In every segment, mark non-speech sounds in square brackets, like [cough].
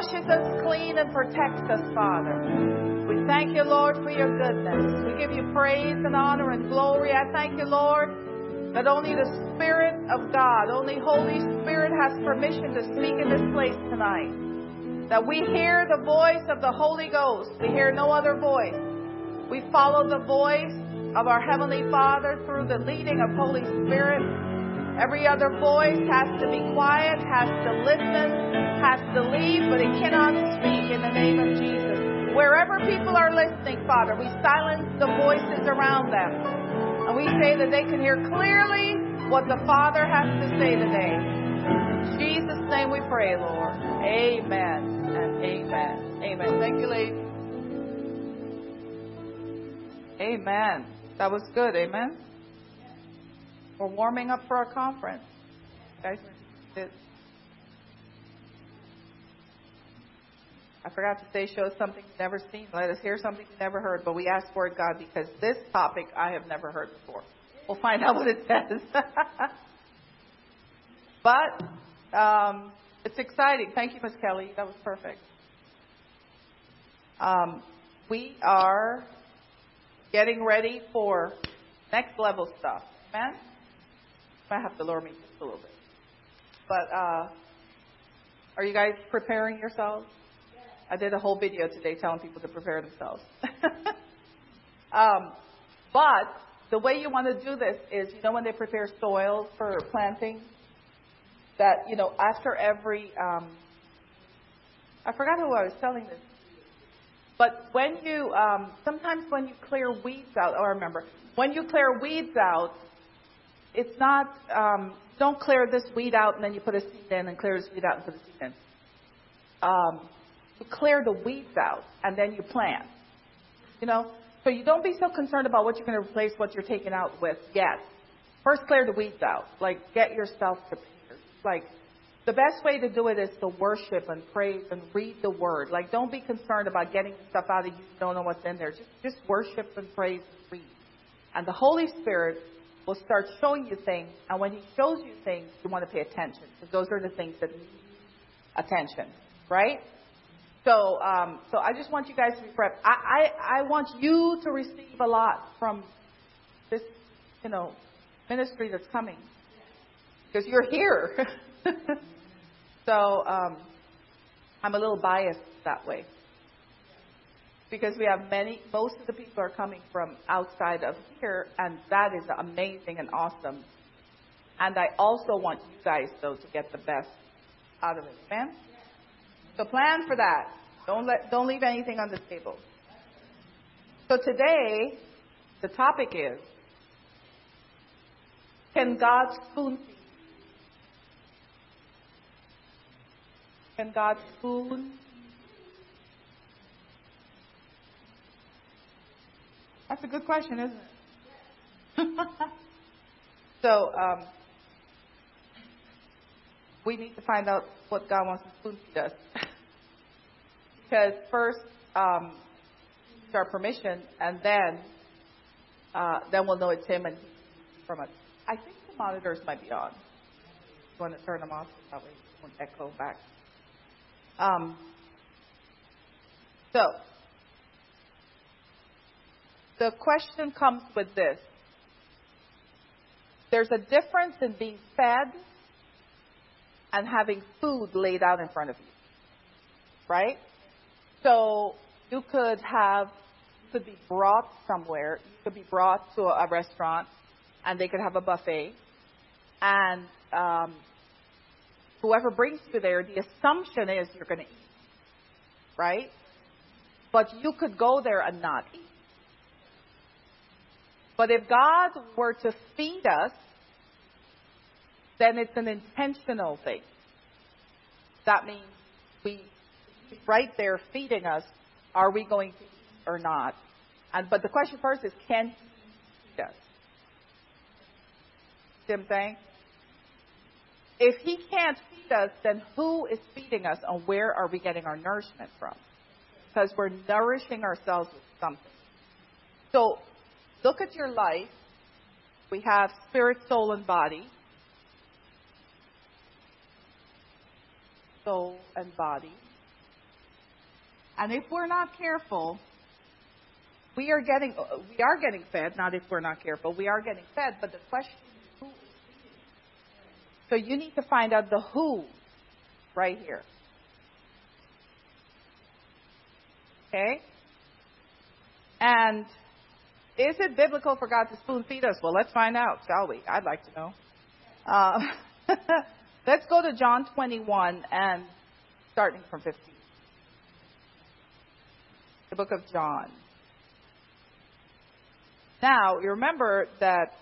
washes us clean and protects us, Father. We thank you, Lord, for your goodness. We give you praise and honor and glory. I thank you, Lord, that only the Spirit of God, only Holy Spirit has permission to speak in this place tonight. That we hear the voice of the Holy Ghost. We hear no other voice. We follow the voice of our Heavenly Father through the leading of Holy Spirit. Every other voice has to be quiet, has to listen, has to leave, but it cannot speak in the name of Jesus. Wherever people are listening, Father, we silence the voices around them. And we say that they can hear clearly what the Father has to say today. In Jesus' name we pray, Lord. Amen and amen. Amen. Thank you, ladies. Amen. That was good. Amen. We're warming up for our conference. Guys, it- I forgot to say, show something you've never seen. Let us hear something you've never heard. But we ask for it, God, because this topic I have never heard before. We'll find out what it says. [laughs] but um, it's exciting. Thank you, Miss Kelly. That was perfect. Um, we are getting ready for next level stuff. Amen? Might have to lower me just a little bit. But uh, are you guys preparing yourselves? I did a whole video today telling people to prepare themselves. [laughs] um, but the way you want to do this is, you know, when they prepare soil for planting, that you know, after every, um, I forgot who I was telling this, but when you, um, sometimes when you clear weeds out, oh, I remember, when you clear weeds out, it's not, um, don't clear this weed out and then you put a seed in and clear this weed out and put a seed in. Um, you clear the weeds out and then you plant. You know? So you don't be so concerned about what you're going to replace what you're taking out with yet. First clear the weeds out. Like get yourself prepared. Like the best way to do it is to worship and praise and read the word. Like don't be concerned about getting stuff out of you you don't know what's in there. Just just worship and praise and read. And the Holy Spirit will start showing you things and when he shows you things you want to pay attention because those are the things that need attention. Right? So, um, so I just want you guys to be prepped. I, I, I want you to receive a lot from this, you know, ministry that's coming because you're here. [laughs] so, um, I'm a little biased that way because we have many. Most of the people are coming from outside of here, and that is amazing and awesome. And I also want you guys, though, to get the best out of it. Amen. So plan for that. Don't let don't leave anything on the table. So today, the topic is Can God spoon feed? Can God spoon? That's a good question, isn't it? [laughs] so um, we need to find out what God wants to feed us. [laughs] because first, um, our permission, and then uh, then we'll know it's him and from us. I think the monitors might be on. You want to turn them off? That way won't echo back. Um, so, the question comes with this. There's a difference in being fed and having food laid out in front of you. Right? So you could have could be brought somewhere. You could be brought to a restaurant and they could have a buffet. And um, whoever brings you there, the assumption is you're going to eat. Right? But you could go there and not eat. But if God were to feed us, then it's an intentional thing. That means we right there feeding us, are we going to eat or not? And but the question first is can he feed us? See what If he can't feed us, then who is feeding us and where are we getting our nourishment from? Because we're nourishing ourselves with something. So Look at your life. We have spirit, soul, and body. Soul and body. And if we're not careful, we are getting uh, we are getting fed. Not if we're not careful, we are getting fed. But the question is who is? So you need to find out the who right here. Okay? And is it biblical for God to spoon feed us? Well, let's find out, shall we? I'd like to know. Uh, [laughs] let's go to John 21 and starting from 15. The book of John. Now, you remember that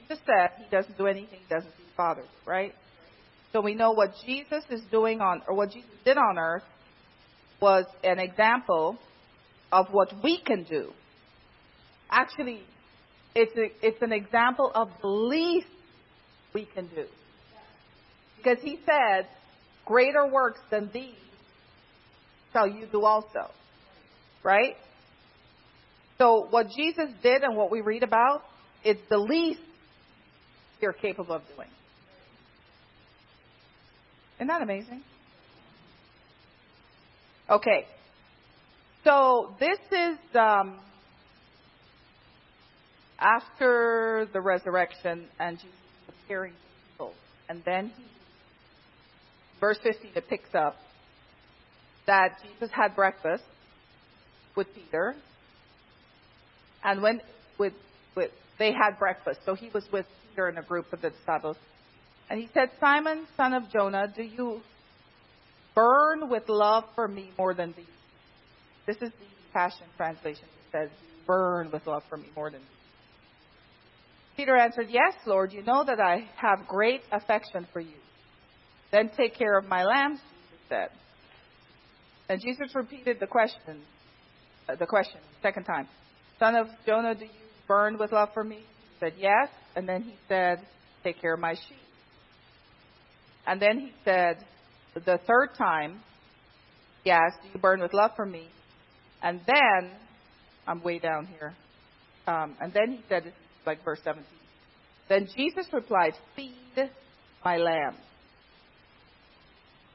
Jesus said he doesn't do anything he doesn't the Father, right? So we know what Jesus is doing on, or what Jesus did on earth was an example of what we can do Actually, it's, a, it's an example of the least we can do. Because he said, greater works than these shall you do also. Right? So what Jesus did and what we read about is the least you're capable of doing. Isn't that amazing? Okay. So this is um, after the resurrection and Jesus was caring people. And then verse 15, it picks up that Jesus had breakfast with Peter. And when with, with they had breakfast, so he was with Peter and a group of the disciples. And he said, Simon, son of Jonah, do you burn with love for me more than these? This is the Passion Translation. It says, burn with love for me more than these. Peter answered, Yes, Lord, you know that I have great affection for you. Then take care of my lambs, Jesus said. And Jesus repeated the question, uh, the question, second time. Son of Jonah, do you burn with love for me? He said, Yes. And then he said, Take care of my sheep. And then he said, the third time, Yes, do you burn with love for me? And then, I'm way down here. Um, and then he said, like verse 17. Then Jesus replied, Feed my lambs.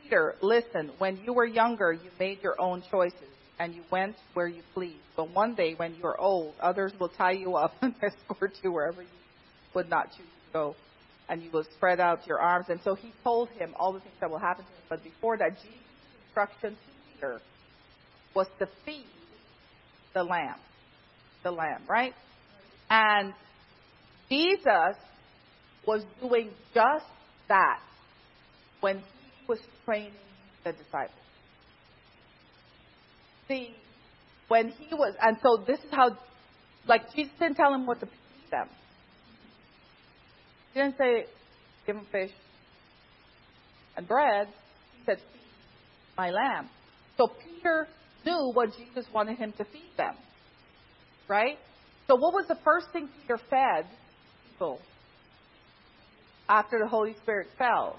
Peter, listen, when you were younger, you made your own choices and you went where you pleased. But one day, when you are old, others will tie you up [laughs] and escort you wherever you would not choose to go. And you will spread out your arms. And so he told him all the things that will happen to him. But before that, Jesus' instruction to Peter was to feed the lamb. The lamb, right? And Jesus was doing just that when he was training the disciples. See, when he was, and so this is how, like, Jesus didn't tell him what to feed them. He didn't say, give them fish and bread. He said, feed my lamb. So Peter knew what Jesus wanted him to feed them. Right? So what was the first thing Peter fed people after the Holy Spirit fell.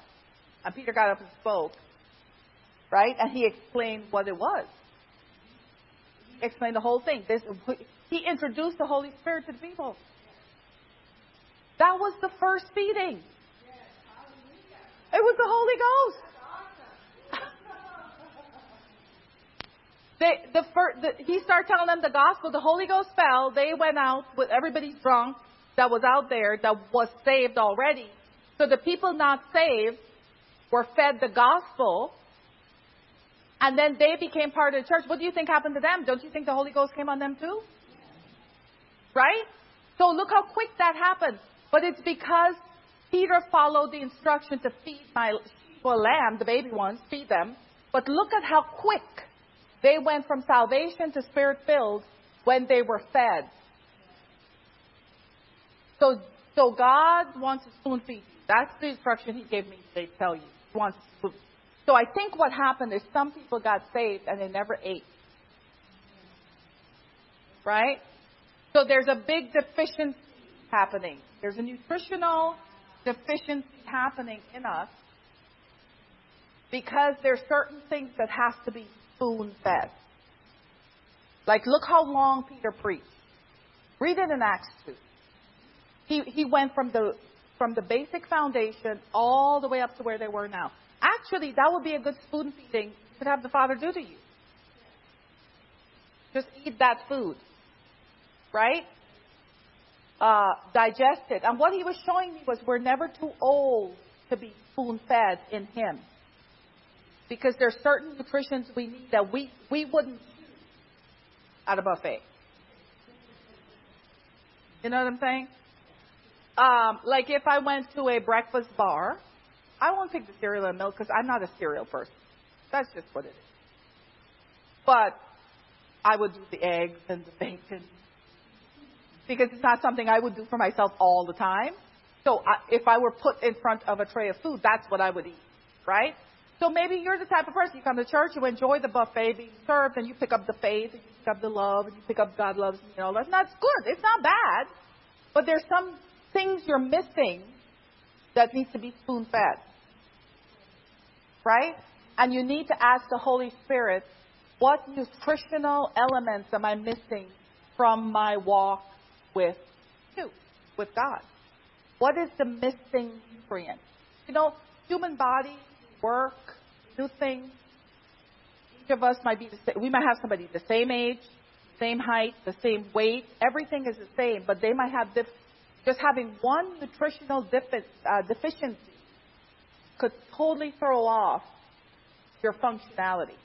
And Peter got up and spoke, right? And he explained what it was. He explained the whole thing. This, He introduced the Holy Spirit to the people. That was the first feeding. It was the Holy Ghost. [laughs] They, the, first, the, he started telling them the gospel. The Holy Ghost fell. They went out with everybody drunk that was out there that was saved already. So the people not saved were fed the gospel. And then they became part of the church. What do you think happened to them? Don't you think the Holy Ghost came on them too? Right? So look how quick that happened. But it's because Peter followed the instruction to feed my well, lamb, the baby ones, feed them. But look at how quick they went from salvation to spirit filled when they were fed. So, so God wants to spoon feed. That's the instruction He gave me to tell you. He wants spoon. So I think what happened is some people got saved and they never ate. Right? So there's a big deficiency happening. There's a nutritional deficiency happening in us because there's certain things that has to be spoon fed. Like, look how long Peter preached. Read it in Acts 2. He, he went from the, from the basic foundation all the way up to where they were now. Actually, that would be a good spoon feeding could have the Father do to you. Just eat that food. Right? Uh, digest it. And what he was showing me was we're never too old to be spoon fed in Him because there's certain nutritions we need that we, we wouldn't at a buffet. You know what I'm saying? Um, like if I went to a breakfast bar, I won't take the cereal and milk because I'm not a cereal person. That's just what it is. But I would do the eggs and the bacon because it's not something I would do for myself all the time. So I, if I were put in front of a tray of food, that's what I would eat, right? So maybe you're the type of person you come to church, you enjoy the buffet being served, and you pick up the faith, and you pick up the love, and you pick up God loves me, and all that. And that's good. It's not bad. But there's some things you're missing that needs to be spoon fed. Right? And you need to ask the Holy Spirit, what nutritional elements am I missing from my walk with you, with God? What is the missing nutrient? You know, human body work, do things. Each of us might be the same. We might have somebody the same age, same height, the same weight. Everything is the same, but they might have dif- just having one nutritional uh, deficiency could totally throw off your functionality.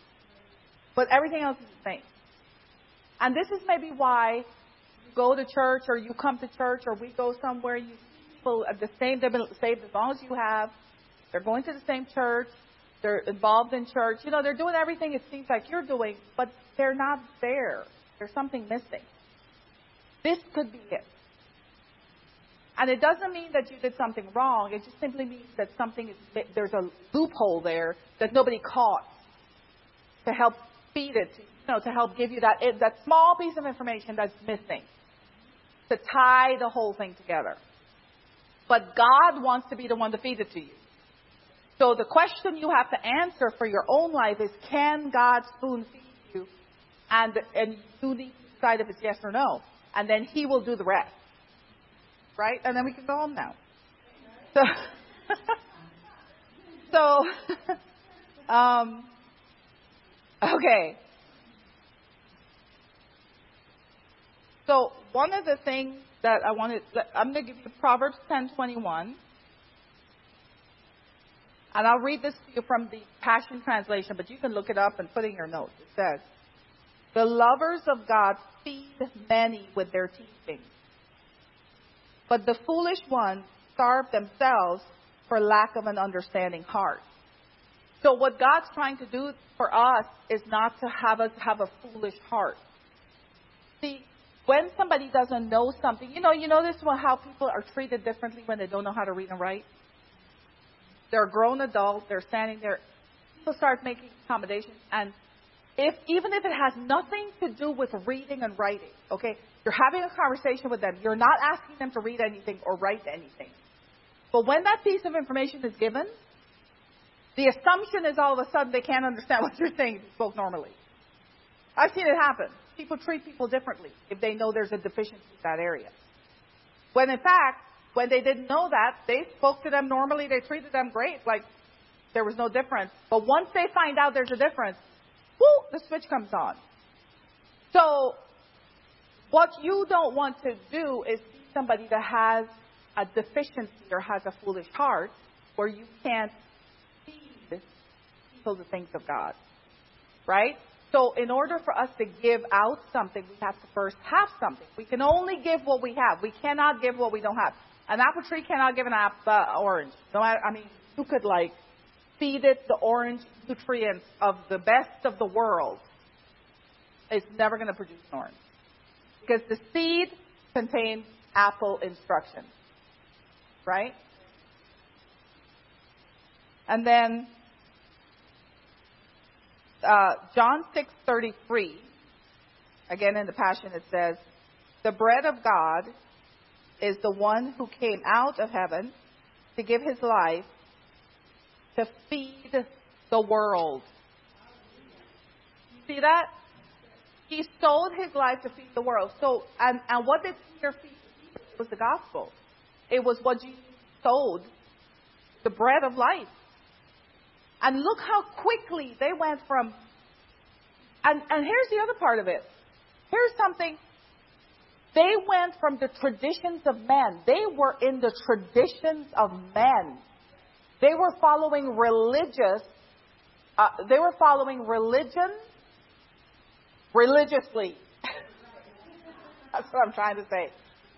But everything else is the same. And this is maybe why you go to church or you come to church or we go somewhere, you people at the same, they've been saved as long as you have, they're going to the same church. They're involved in church. You know, they're doing everything it seems like you're doing, but they're not there. There's something missing. This could be it. And it doesn't mean that you did something wrong. It just simply means that something is, there's a loophole there that nobody caught to help feed it, you know, to help give you that, that small piece of information that's missing to tie the whole thing together. But God wants to be the one to feed it to you. So the question you have to answer for your own life is, can God spoon feed you? And, and you need to decide if it's yes or no. And then He will do the rest. Right? And then we can go home now. So, [laughs] so [laughs] um, okay. So one of the things that I wanted, I'm going to give you Proverbs 10:21. And I'll read this to you from the Passion Translation, but you can look it up and put in your notes. It says, The lovers of God feed many with their teaching, but the foolish ones starve themselves for lack of an understanding heart. So what God's trying to do for us is not to have us have a foolish heart. See, when somebody doesn't know something, you know, you notice how people are treated differently when they don't know how to read and write? They're grown adults. They're standing there. People start making accommodations, and if even if it has nothing to do with reading and writing, okay, you're having a conversation with them. You're not asking them to read anything or write anything. But when that piece of information is given, the assumption is all of a sudden they can't understand [laughs] what you're saying if you spoke normally. I've seen it happen. people treat people differently if they know there's a deficiency in that area. When in fact, when they didn't know that, they spoke to them normally, they treated them great, like there was no difference. But once they find out there's a difference, whoo, the switch comes on. So, what you don't want to do is see somebody that has a deficiency or has a foolish heart where you can't feed people the things of God. Right? So, in order for us to give out something, we have to first have something. We can only give what we have. We cannot give what we don't have. An apple tree cannot give an apple uh, orange. No matter, I mean, you could like feed it the orange nutrients of the best of the world. It's never going to produce an orange because the seed contains apple instructions, right? And then uh, John 6:33, again in the Passion, it says, "The bread of God is the one who came out of heaven to give his life to feed the world." See that? He sold his life to feed the world. So, and, and what did Peter feed? It was the gospel. It was what Jesus sold, the bread of life. And look how quickly they went from. And, and here's the other part of it. Here's something. They went from the traditions of men. They were in the traditions of men. They were following religious. Uh, they were following religion religiously. [laughs] That's what I'm trying to say.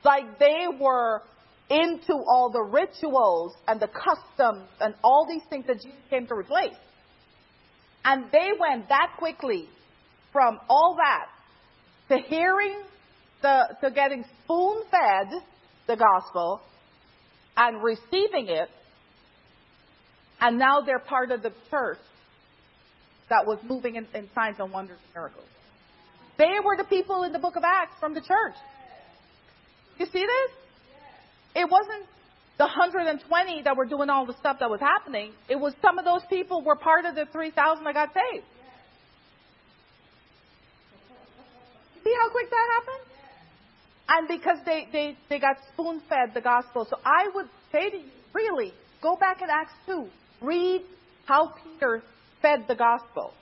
Like they were into all the rituals and the customs and all these things that Jesus came to replace. And they went that quickly from all that to hearing the, to getting spoon fed the gospel and receiving it. And now they're part of the church that was moving in, in signs and wonders and miracles. They were the people in the book of Acts from the church. You see this? It wasn't the 120 that were doing all the stuff that was happening. It was some of those people were part of the 3,000 that got saved. See how quick that happened? And because they, they, they got spoon fed the gospel. So I would say to you, really, go back in Acts 2. Read how Peter fed the gospel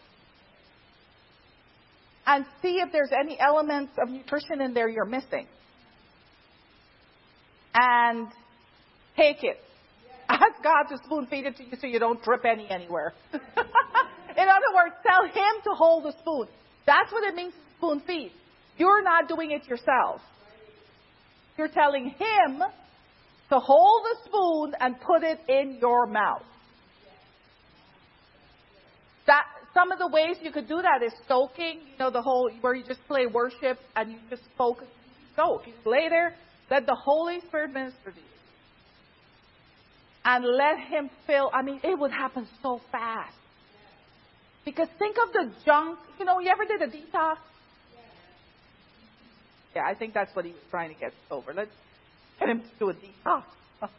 and see if there's any elements of nutrition in there you're missing. And take it. [laughs] Ask God to spoon feed it to you so you don't drip any anywhere. [laughs] in other words, tell Him to hold the spoon. That's what it means to spoon feed. You're not doing it yourself. You're telling Him to hold the spoon and put it in your mouth. That some of the ways you could do that is soaking, you know, the whole, where you just play worship and you just focus, soak. You lay there, let the Holy Spirit minister to you. And let Him fill, I mean, it would happen so fast. Because think of the junk, you know, you ever did a detox? Yeah, I think that's what he was trying to get over. Let's get him to do a detox. [laughs]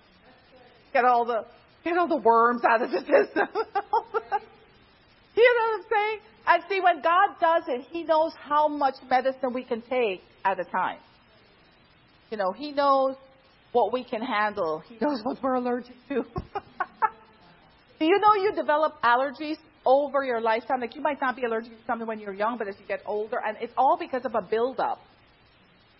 Get all the, get all the worms out of the system. [laughs] You know what I'm saying? And see, when God does it, He knows how much medicine we can take at a time. You know, He knows what we can handle. He knows what we're allergic to. Do [laughs] you know you develop allergies over your lifetime? Like you might not be allergic to something when you're young, but as you get older, and it's all because of a buildup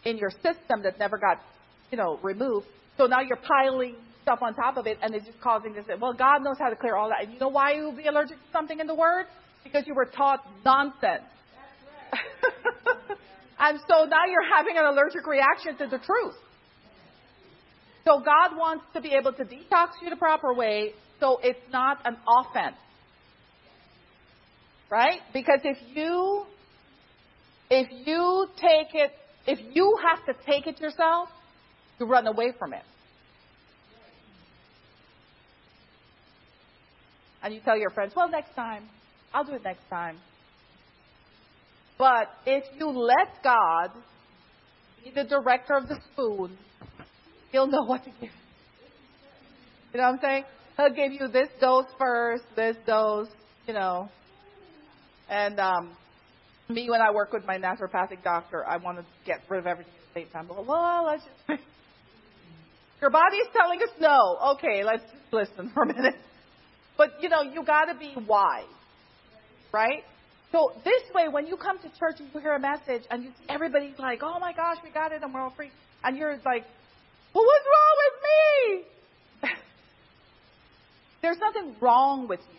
in your system that never got, you know, removed. So now you're piling stuff on top of it, and it's just causing this. Well, God knows how to clear all that. And you know why you would be allergic to something in the Word? Because you were taught nonsense. [laughs] and so now you're having an allergic reaction to the truth. So God wants to be able to detox you the proper way so it's not an offense. Right? Because if you if you take it if you have to take it yourself, you run away from it. And you tell your friends, well, next time, I'll do it next time. But if you let God be the director of the spoon, He'll know what to give. You know what I'm saying? He'll give you this dose first, this dose, you know. And um, Me, when I work with my naturopathic doctor, I want to get rid of everything at the same time. But, well, let's just. [laughs] Your body is telling us no. Okay, let's just listen for a minute. But, you know, you got to be wise, right? So this way, when you come to church and you hear a message and you, everybody's like, oh my gosh, we got it and we're all free. And you're like, well, what's wrong with me? [laughs] There's nothing wrong with you.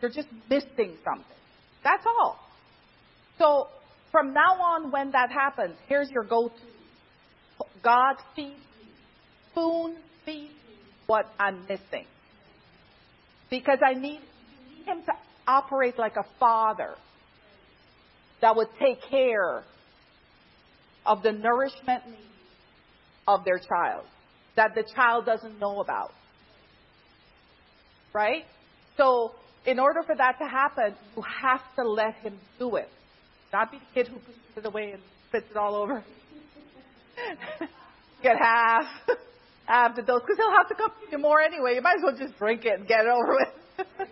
You're just missing something. That's all. So from now on, when that happens, here's your go-to. God feed me. Spoon feed me what I'm missing. Because I need, him to operate like a father that would take care of the nourishment of their child that the child doesn't know about. Right? So, in order for that to happen, you have to let him do it. Not be the kid who pushes it away and spits it all over. [laughs] Get half, [laughs] half the dose, because he'll have to come to you more anyway. You might as well just drink it and get it over with. [laughs]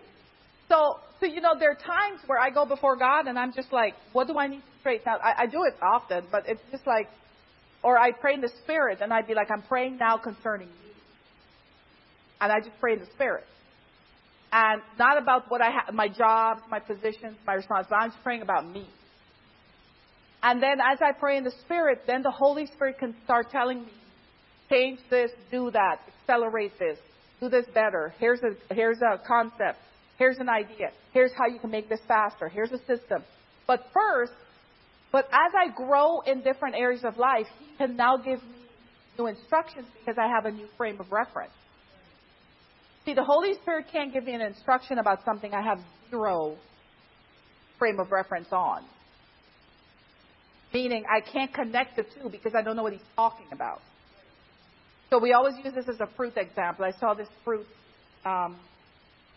so, so you know, there are times where I go before God and I'm just like, what do I need to straighten out? I, I do it often, but it's just like, or I pray in the Spirit and I'd be like, I'm praying now concerning you. And I just pray in the Spirit. And not about what I have, my job, my positions, my responsibilities. I'm just praying about me. And then as I pray in the Spirit, then the Holy Spirit can start telling me, change this, do that, accelerate this, do this better. Here's a, here's a concept. Here's an idea. Here's how you can make this faster. Here's a system. But first, but as I grow in different areas of life, He can now give me new instructions because I have a new frame of reference. See, the Holy Spirit can't give me an instruction about something I have zero frame of reference on. Meaning I can't connect the two because I don't know what he's talking about. So we always use this as a fruit example. I saw this fruit um,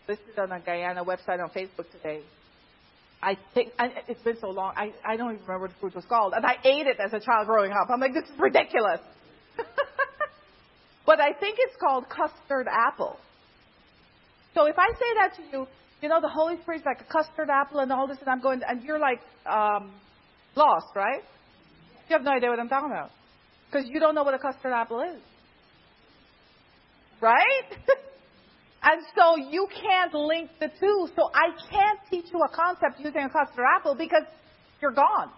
listed on a Guyana website on Facebook today. I think it's been so long. I, I don't even remember what the fruit was called, and I ate it as a child growing up. I'm like, this is ridiculous. [laughs] but I think it's called custard apple. So if I say that to you, you know, the Holy Spirit's like a custard apple and all this, and I'm going, and you're like um, lost, right? You have no idea what I'm talking about because you don't know what a custard apple is, right? [laughs] and so you can't link the two. So I can't teach you a concept using a custard apple because you're gone.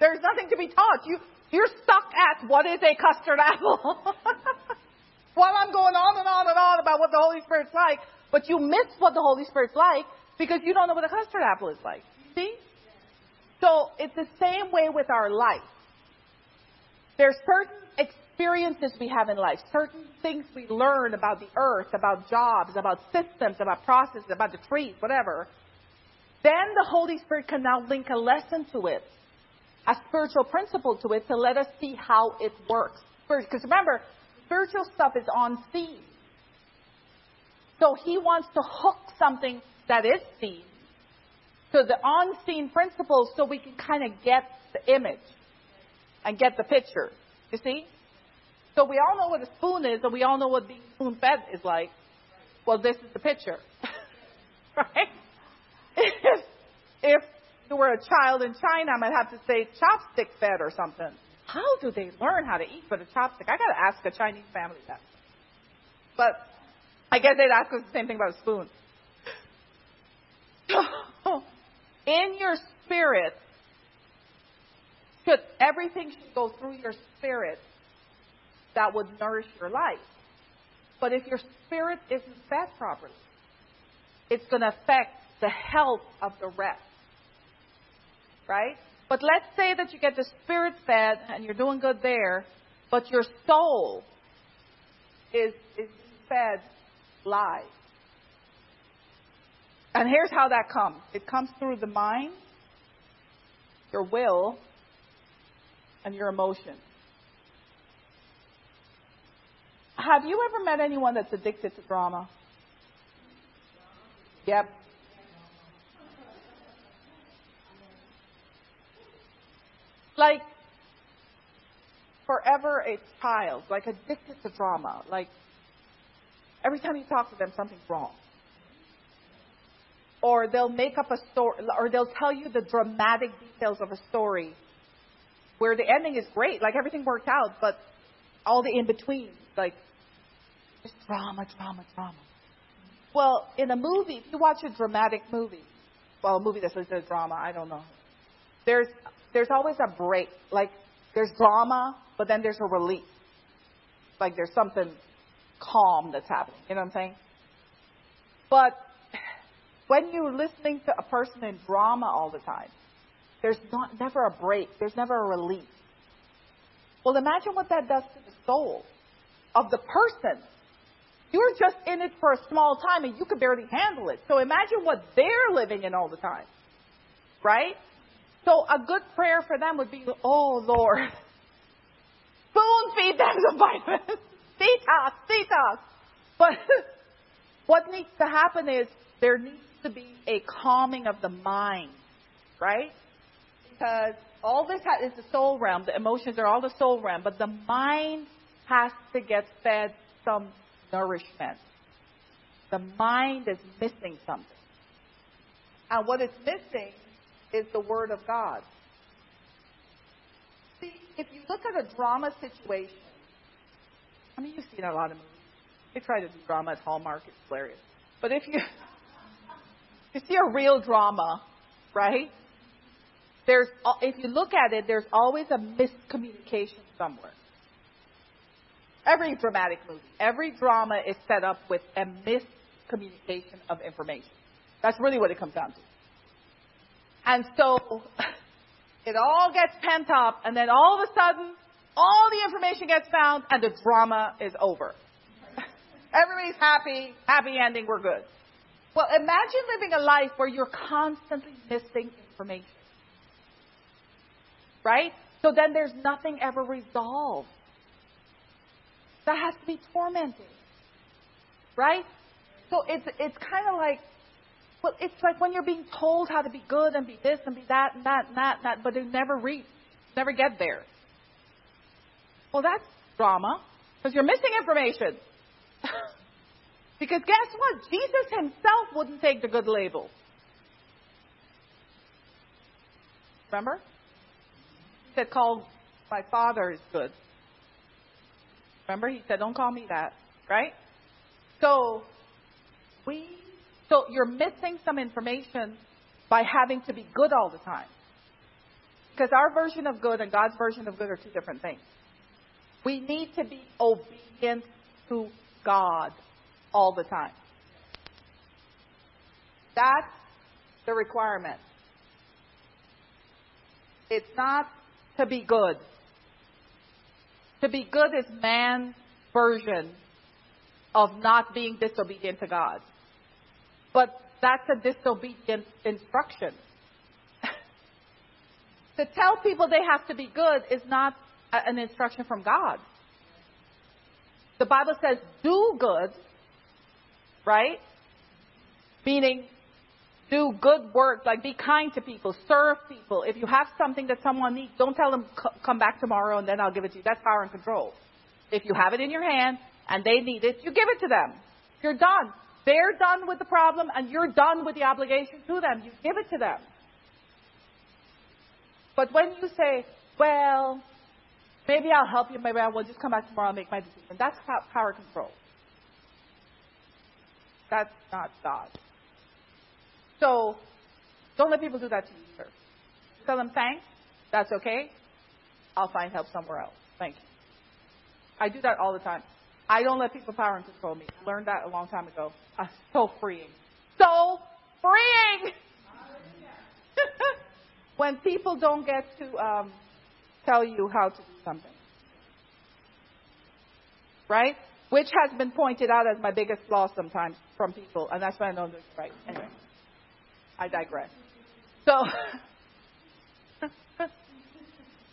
There's nothing to be taught. You you're stuck at what is a custard apple. [laughs] while I'm going on and on and on about what the Holy Spirit's like, but you miss what the Holy Spirit's like because you don't know what a custard apple is like. See? So it's the same way with our life. There's certain experiences we have in life, certain things we learn about the earth, about jobs, about systems, about processes, about the trees, whatever. Then the Holy Spirit can now link a lesson to it, a spiritual principle to it to let us see how it works. Because remember, spiritual stuff is on scene. So he wants to hook something that is seen to the on-scene principles so we can kind of get the image and get the picture. You see? So we all know what a spoon is and we all know what being spoon fed is like. Well, this is the picture. [laughs] right? If, if you were a child in China, I might have to say chopstick fed or something. How do they learn how to eat with a chopstick? I got to ask a Chinese family that. But I guess they'd ask us the same thing about a spoon. [laughs] In your spirit, should everything should go through your spirit that would nourish your life. But if your spirit isn't fed properly, it's going to affect the health of the rest. Right? But let's say that you get the spirit fed and you're doing good there, but your soul is, is fed lies. And here's how that comes it comes through the mind, your will, and your emotions. Have you ever met anyone that's addicted to drama? Yep. like forever a child, like addicted to drama. Like every time you talk to them, something's wrong. or they'll make up a story, or they'll tell you the dramatic details of a story where the ending is great, like everything worked out, but all the in between, like just drama, drama, drama. Well, in a movie, if you watch a dramatic movie, well, a movie that's a drama, I don't know. There's there's always a break. Like there's drama, but then there's a relief. Like there's something calm that's happening. You know what I'm saying? But when you're listening to a person in drama all the time, there's not never a break. There's never a relief. Well, imagine what that does to the soul of the person. You're just in it for a small time and you could barely handle it. So imagine what they're living in all the time. Right? So a good prayer for them would be, Oh Lord, spoon feed them the vitamins. detox, detox. But [laughs] what needs to happen is there needs to be a calming of the mind, right? Because all this is the soul realm. The emotions are all the soul realm, but the mind has to get fed some nourishment. The mind is missing something. And what it's missing is the Word of God. See, if you look at a drama situation, I mean, you've seen a lot of movies. They try to do drama at Hallmark, it's hilarious. But if you, [laughs] you see a real drama, right? There's, if you look at it, there's always a miscommunication somewhere. Every dramatic movie, every drama is set up with a miscommunication of information. That's really what it comes down to. And so [laughs] it all gets pent up, and then all of a sudden, all the information gets found, and the drama is over. [laughs] Everybody's happy, happy ending, we're good. Well, imagine living a life where you're constantly missing information. Right? So then there's nothing ever resolved. That has to be tormenting. Right? So it's it's kind of like well, it's like when you're being told how to be good and be this and be that and that and that and that, but they never reach, never get there. Well, that's drama because you're missing information. [laughs] because guess what? Jesus himself wouldn't take the good label. Remember? He said, call my father is good. Remember? He said, don't call me that. Right? So, we, so you're missing some information by having to be good all the time. Because our version of good and God's version of good are two different things. We need to be obedient to God all the time. That's the requirement. It's not to be good. To be good is man's version of not being disobedient to God. But that's a disobedient instruction. [laughs] to tell people they have to be good is not an instruction from God. The Bible says, do good, right? Meaning, do good work, like be kind to people, serve people. If you have something that someone needs, don't tell them, come back tomorrow and then I'll give it to you. That's power and control. If you have it in your hand and they need it, you give it to them. You're done. They're done with the problem and you're done with the obligation to them. You give it to them. But when you say, well, Maybe I'll help you. Maybe I will just come back tomorrow and make my decision. That's power control. That's not God. So don't let people do that to you, sir. Tell them thanks. That's okay. I'll find help somewhere else. Thank you. I do that all the time. I don't let people power and control me. I learned that a long time ago. [laughs] Uh, so freeing. So freeing! [laughs] when people don't get to um, tell you how to do something. Right? Which has been pointed out as my biggest flaw sometimes from people, and that's why I know this right. Anyway, I digress. So, [laughs]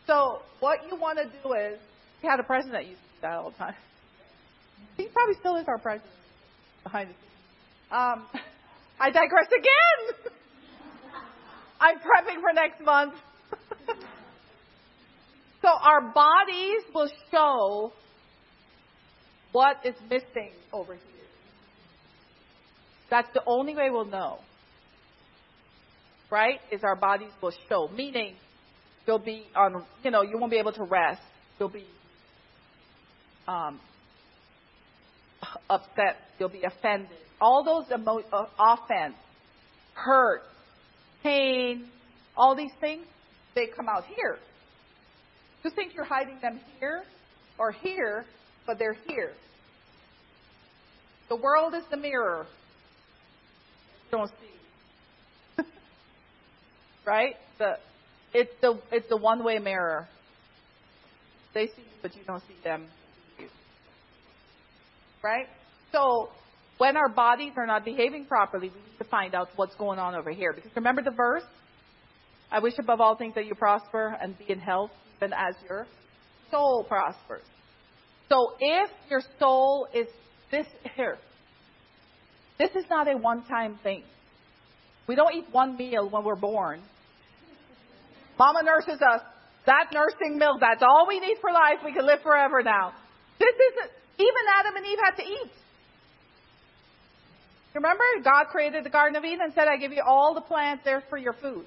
so what you want to do is, we had a president that used to do that all the time. He probably still is our president behind the. Um, I digress again. [laughs] I'm prepping for next month. [laughs] So our bodies will show what is missing over here. That's the only way we'll know. Right, is our bodies will show. Meaning, you'll be on, you know, you won't be able to rest. You'll be um, upset. You'll be offended. All those emo- uh, offense, hurt, pain, all these things, they come out here. You think you're hiding them here or here, but they're here. The world is the mirror. You don't see. Right? The it's the it's the one way mirror. They see you, but you don't see them. Right? So when our bodies are not behaving properly, we need to find out what's going on over here. Because remember the verse? I wish above all things that you prosper and be in health, even as your soul prospers. So if your soul is this here, this is not a one time thing. We don't eat one meal when we're born. Mama nurses us. That nursing milk, that's all we need for life. We can live forever now. This isn't, even Adam and Eve had to eat. Remember, God created the Garden of Eden and said, I give you all the plants there for your food.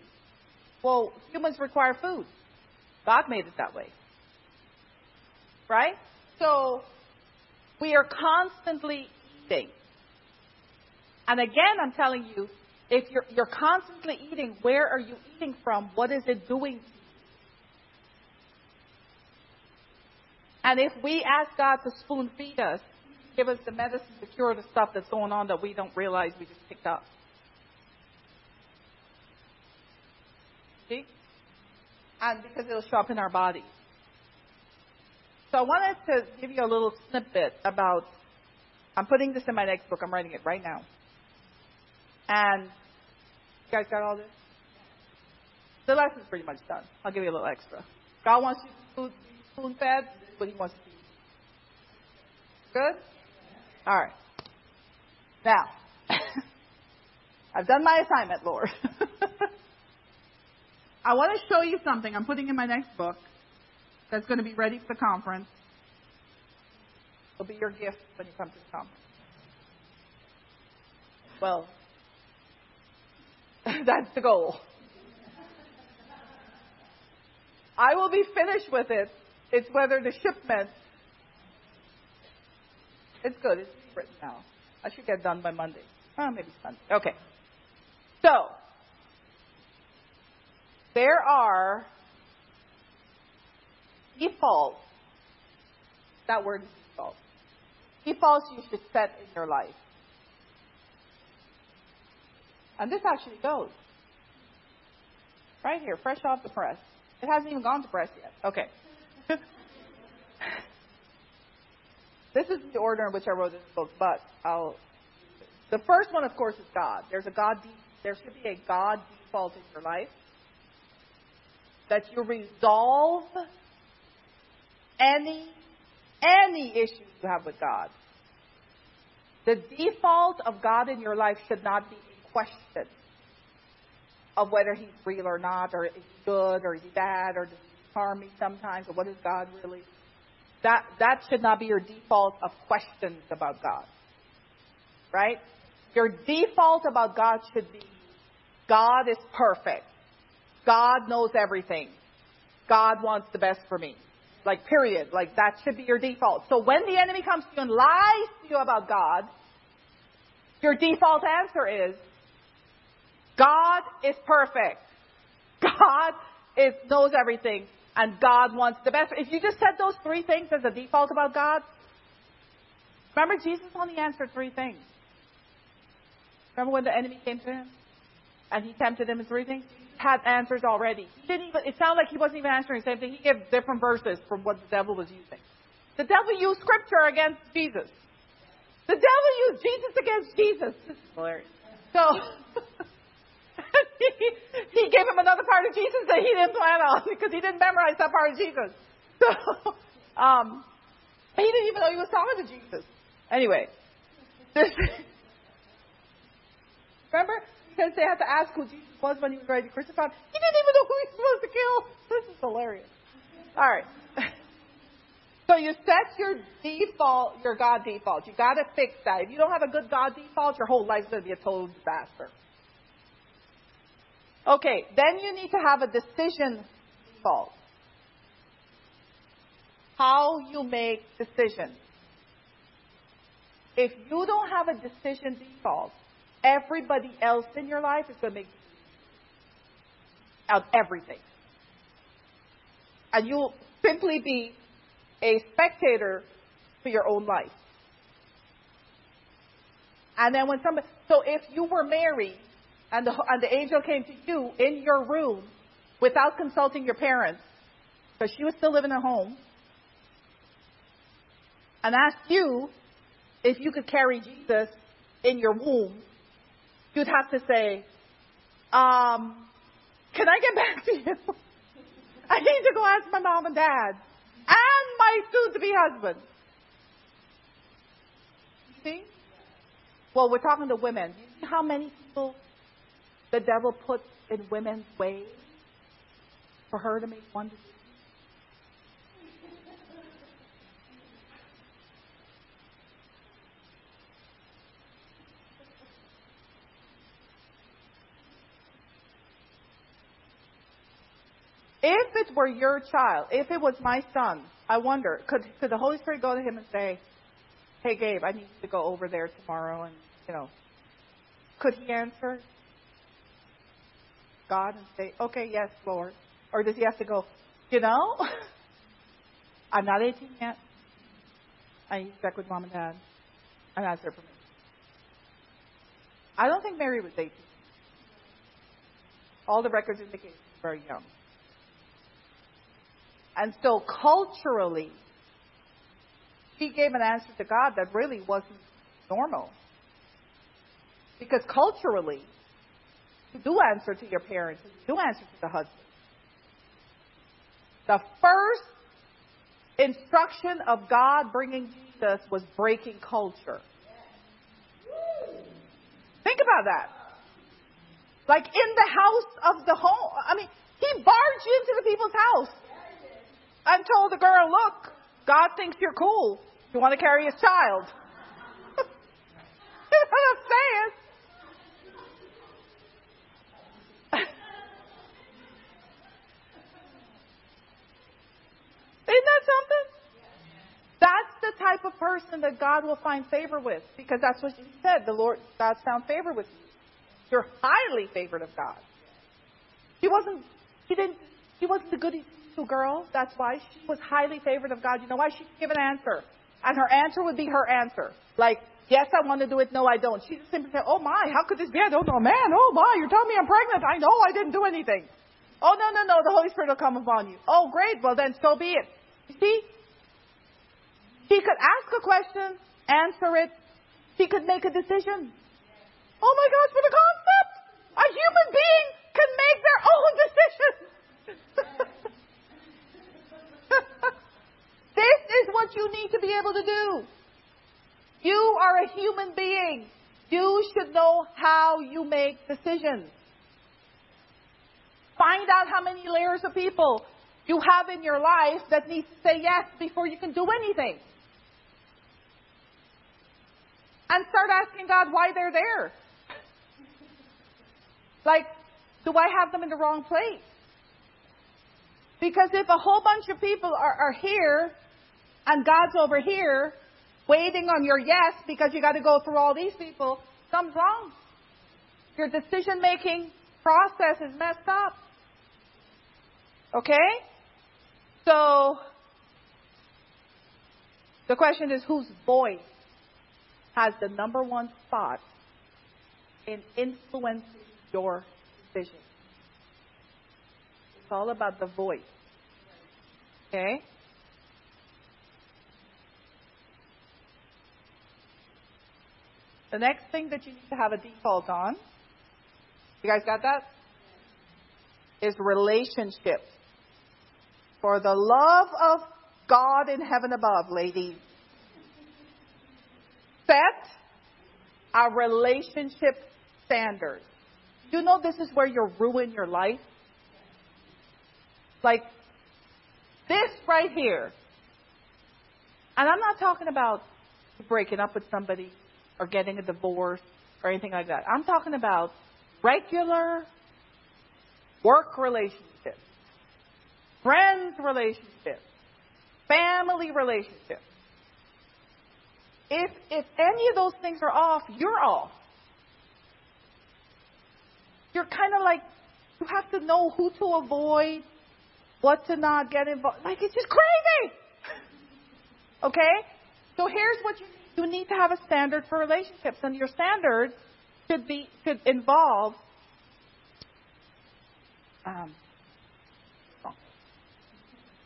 Well, humans require food. God made it that way. Right? So, we are constantly eating. And again, I'm telling you, if you're, you're constantly eating, where are you eating from? What is it doing And if we ask God to spoon feed us, give us the medicine to cure the stuff that's going on that we don't realize we just picked up. See? And because it'll show up in our bodies. So I wanted to give you a little snippet about, I'm putting this in my next book. I'm writing it right now. And you guys got all this? The lesson's pretty much done. I'll give you a little extra. God wants you to be spoon fed, but He wants to. Good? All right. Now, [laughs] I've done my assignment, Lord. [laughs] I want to show you something I'm putting in my next book that's going to be ready for the conference. It'll be your gift when you come to the conference. Well, that's the goal. I will be finished with it. It's whether the shipment. It's good. It's written now. I should get done by Monday. Oh, maybe Sunday. Okay. So, there are defaults. That word default. Defaults you should set in your life. And this actually goes. Right here, fresh off the press. It hasn't even gone to press yet. Okay. [laughs] this is the order in which I wrote this book, but I'll. The first one, of course, is God. There's a God. There should be a God default in your life that you resolve any any issues you have with God. The default of God in your life should not be question of whether he's real or not, or is he good, or is he bad, or does he harm me sometimes, or what is God really? That that should not be your default of questions about God. Right? Your default about God should be God is perfect. God knows everything. God wants the best for me. Like, period. Like, that should be your default. So when the enemy comes to you and lies to you about God, your default answer is, God is perfect. God is, knows everything. And God wants the best. If you just said those three things as a default about God, remember Jesus only answered three things. Remember when the enemy came to him? And he tempted him in three things? He had answers already. He didn't even, it sounded like he wasn't even answering the same thing. He gave different verses from what the devil was using. The devil used scripture against Jesus. The devil used Jesus against Jesus. This is hilarious. So, [laughs] he, gave him another part of Jesus that he didn't plan on because he didn't memorize that part of Jesus. [laughs] So, um, he didn't even know he was talking to Jesus. Anyway, [laughs] remember? Because they had to ask who Jesus was when he was ready to crucify. He didn't even know who he was supposed to kill. [laughs] This is hilarious. All right. So you set your default, your God default. You got to fix that. If you don't have a good God default, your whole life's going to be a total disaster. Okay, then you need to have a decision default. How you make decisions. If you don't have a decision default, everybody else in your life is going to make out everything. And you'll simply be a spectator to your own life. And then when somebody, so if you were married and the, and the angel came to you in your room without consulting your parents, because she was still living at home, and asked you if you could carry Jesus in your womb, you'd have to say, um, can I get back to you? [laughs] I need to go ask my mom and dad and my soon to be husband. See? Well, we're talking to women. You see how many people the devil puts in women's way for her to make one decision? If it were your child, if it was my son, I wonder, could, could the Holy Spirit go to him and say, Hey, Gabe, I need you to go over there tomorrow and, you know, could he answer God and say, Okay, yes, Lord? Or does he have to go, You know, [laughs] I'm not 18 yet. I need to check with mom and dad. And it for me. I don't think Mary was 18. All the records indicate she was very young. And so culturally, she gave an answer to God that really wasn't normal. Because culturally, you do answer to your parents, you do answer to the husband. The first instruction of God bringing Jesus was breaking culture. Think about that. Like in the house of the home. I mean, he barged into the people's house and told the girl, look, God thinks you're cool. You want to carry his child. you know what I'm saying? Isn't that something? That's the type of person that God will find favor with, because that's what he said. The Lord, God's found favor with you. You're highly favored of God. He wasn't. He didn't. He wasn't the goody two girl. That's why she was highly favored of God. You know why? She could give an answer. And her answer would be her answer. Like, yes, I want to do it. No, I don't. She just simply said, oh my, how could this be? I don't know. Man, oh my, you're telling me I'm pregnant. I know I didn't do anything. Oh, no, no, no. The Holy Spirit will come upon you. Oh, great. Well, then so be it. You see? She could ask a question, answer it. He could make a decision. Oh my God, for the concept! A human being can make their own decisions. [laughs] this is what you need to be able to do. You are a human being. You should know how you make decisions. Find out how many layers of people you have in your life that need to say yes before you can do anything. And start asking God why they're there. Like, do I have them in the wrong place? Because if a whole bunch of people are, are here and God's over here waiting on your yes because you got to go through all these people, something's wrong. Your decision making process is messed up. Okay? So, the question is whose voice has the number one spot in influencing your vision. It's all about the voice. Okay? The next thing that you need to have a default on, you guys got that? Is relationships. For the love of God in heaven above, ladies. Set a relationship standard. You know this is where you ruin your life? Like this right here. And I'm not talking about breaking up with somebody or getting a divorce or anything like that. I'm talking about regular work relationships, friends relationships, family relationships. If if any of those things are off, you're off. You're kind of like you have to know who to avoid, what to not get involved. Like it's just crazy. [laughs] Okay? So here's what you you need to have a standard for relationships, and your standard should be should involve um,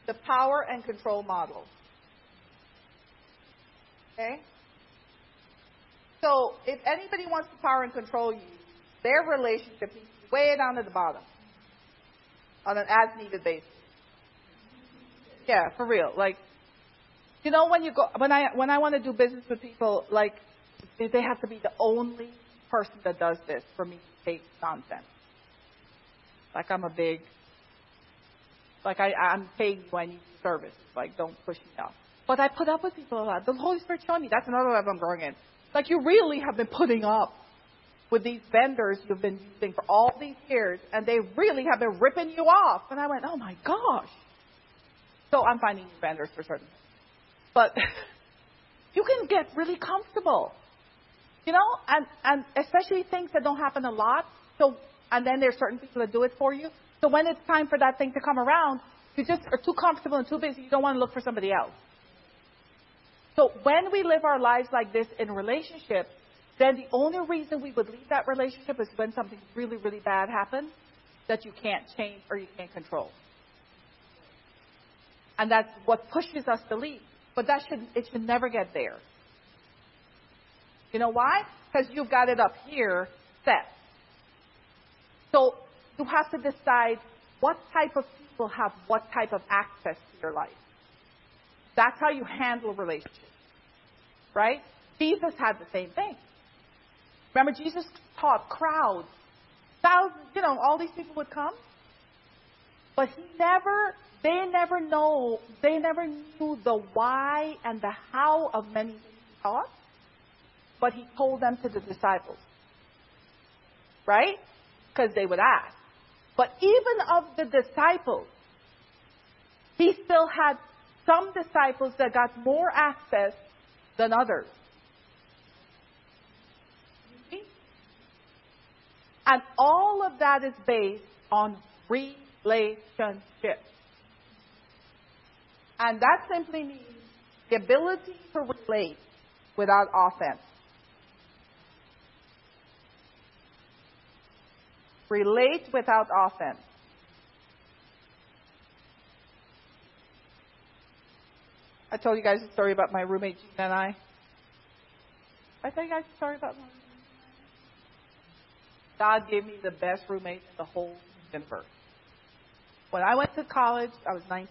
the power and control model. Okay? So if anybody wants to power and control you, their relationship needs to be way down at the bottom on an as needed basis. Yeah, for real. Like you know when you go when I when I want to do business with people, like they have to be the only person that does this for me to take nonsense. Like I'm a big like I I'm paying you, service. Like don't push me off. But I put up with people a lot. The Holy Spirit showed me that's another level I'm growing in. Like you really have been putting up with these vendors you've been using for all these years, and they really have been ripping you off. And I went, oh my gosh. So I'm finding new vendors for certain. But [laughs] you can get really comfortable. You know, and, and especially things that don't happen a lot. So, and then there's certain people that do it for you. So when it's time for that thing to come around, you just are too comfortable and too busy. You don't want to look for somebody else. So when we live our lives like this in relationship, then the only reason we would leave that relationship is when something really, really bad happens that you can't change or you can't control. And that's what pushes us to leave. But that should it should never get there. You know why? Because you've got it up here set. So you have to decide what type of people have what type of access to your life. That's how you handle relationships. Right? Jesus had the same thing. Remember, Jesus taught crowds, thousands, you know, all these people would come. But he never, they never know, they never knew the why and the how of many things he taught. But he told them to the disciples. Right? Because they would ask. But even of the disciples, he still had some disciples that got more access than others. And all of that is based on relationship. And that simply means the ability to relate without offense. Relate without offense. I told you guys a story about my roommate Gina and I. I tell you guys a story about my? God gave me the best roommate in the whole universe. When I went to college, I was 19.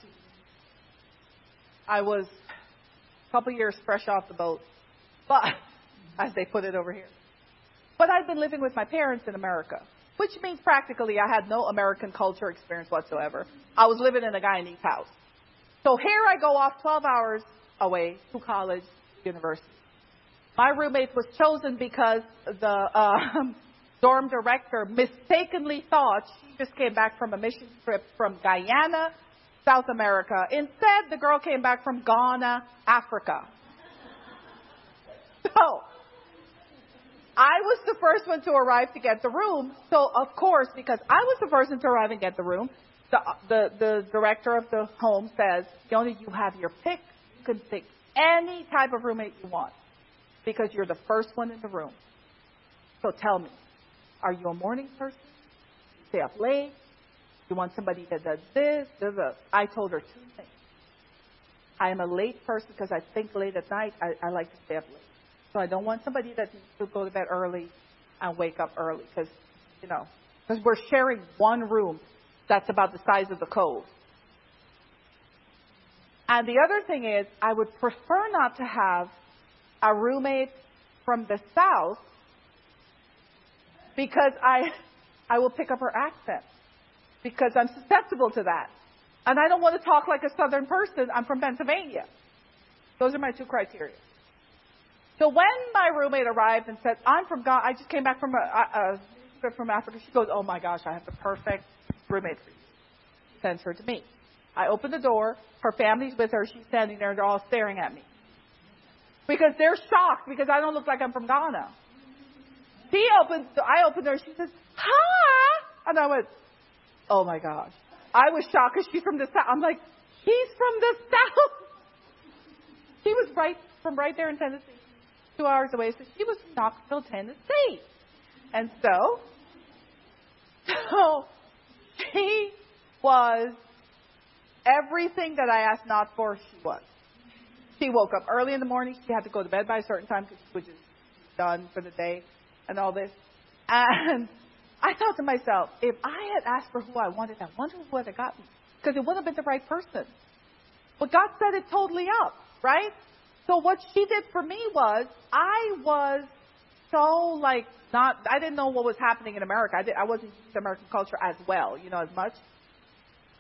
I was a couple years fresh off the boat, but [laughs] as they put it over here. But I'd been living with my parents in America, which means practically I had no American culture experience whatsoever. I was living in a Guyanese house. So here I go off 12 hours away to college, university. My roommate was chosen because the uh, [laughs] dorm director mistakenly thought she just came back from a mission trip from Guyana, South America. Instead, the girl came back from Ghana, Africa. [laughs] So, I was the first one to arrive to get the room. So, of course, because I was the person to arrive and get the room, the, the, the director of the home says, only you have your pick. You can pick any type of roommate you want because you're the first one in the room. So tell me, are you a morning person? Stay up late? You want somebody that does this? Does a, I told her two things. I am a late person because I think late at night. I, I like to stay up late. So I don't want somebody that needs to go to bed early and wake up early because, you know, because we're sharing one room that's about the size of the cove. And the other thing is, I would prefer not to have a roommate from the south because I, I will pick up her accent because I'm susceptible to that. And I don't want to talk like a southern person. I'm from Pennsylvania. Those are my two criteria. So when my roommate arrived and said, I'm from God, I just came back from a, a, a from Africa, she goes, oh my gosh, I have the perfect roommate. Sends her to me. I open the door. Her family's with her. She's standing there. And they're all staring at me. Because they're shocked because I don't look like I'm from Ghana. She opens, I open her. She says, hi. And I went, oh my gosh. I was shocked because she's from the south. I'm like, he's from the south. [laughs] She was right from right there in Tennessee, two hours away. So she was from Knoxville, Tennessee. And so, [laughs] so she was everything that I asked not for, she was. She woke up early in the morning. She had to go to bed by a certain time because she was done for the day and all this. And [laughs] I thought to myself, if I had asked for who I wanted, I wonder who would have got me. Because it wouldn't have been the right person. But God set it totally up, right? So what she did for me was, I was so like not, I didn't know what was happening in America. I, did, I wasn't used to American culture as well, you know, as much.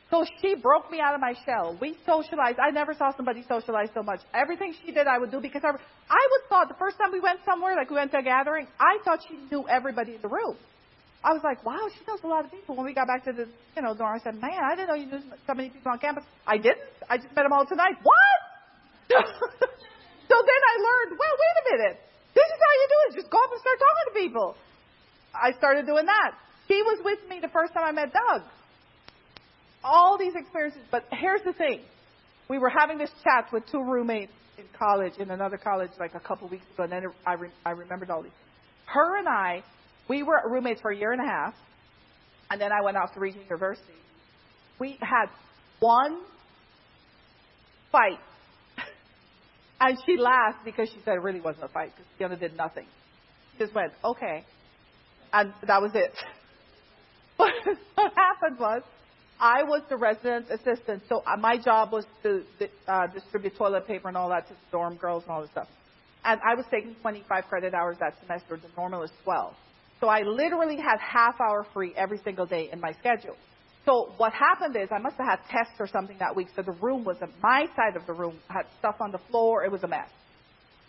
So she broke me out of my shell. We socialized. I never saw somebody socialize so much. Everything she did, I would do because I, I would thought the first time we went somewhere, like we went to a gathering, I thought she knew everybody in the room. I was like, wow, she knows a lot of people. When we got back to the, you know, dorm, I said, man, I didn't know you knew so many people on campus. I didn't. I just met them all tonight. What? [laughs] so then I learned, well, wait a minute. This is how you do it. Just go up and start talking to people. I started doing that. He was with me the first time I met Doug. All these experiences. But here's the thing. We were having this chat with two roommates in college, in another college, like a couple weeks ago, and then I, re- I remembered all these. Her and I we were roommates for a year and a half, and then I went off to Regent University. We had one fight. And she laughed because she said it really wasn't a fight because Fiona did nothing. Just went, okay. And that was it. [laughs] What happened was, I was the resident assistant, so uh, my job was to uh, distribute toilet paper and all that to dorm girls and all this stuff. And I was taking 25 credit hours that semester. The normal is 12. So I literally had half hour free every single day in my schedule. So what happened is I must have had tests or something that week. So the room was my side of the room had stuff on the floor. It was a mess.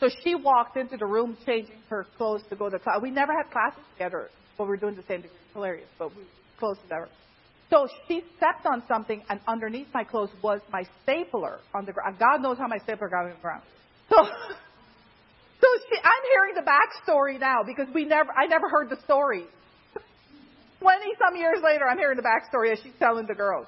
So she walked into the room changing her clothes to go to class. We never had classes together, but we were doing the same degree. Hilarious, but we close as ever. So she stepped on something, and underneath my clothes was my stapler on the ground. God knows how my stapler got on the ground. So [laughs] So she, I'm hearing the backstory now because we never, I never heard the story. Twenty some years later, I'm hearing the backstory as she's telling the girls.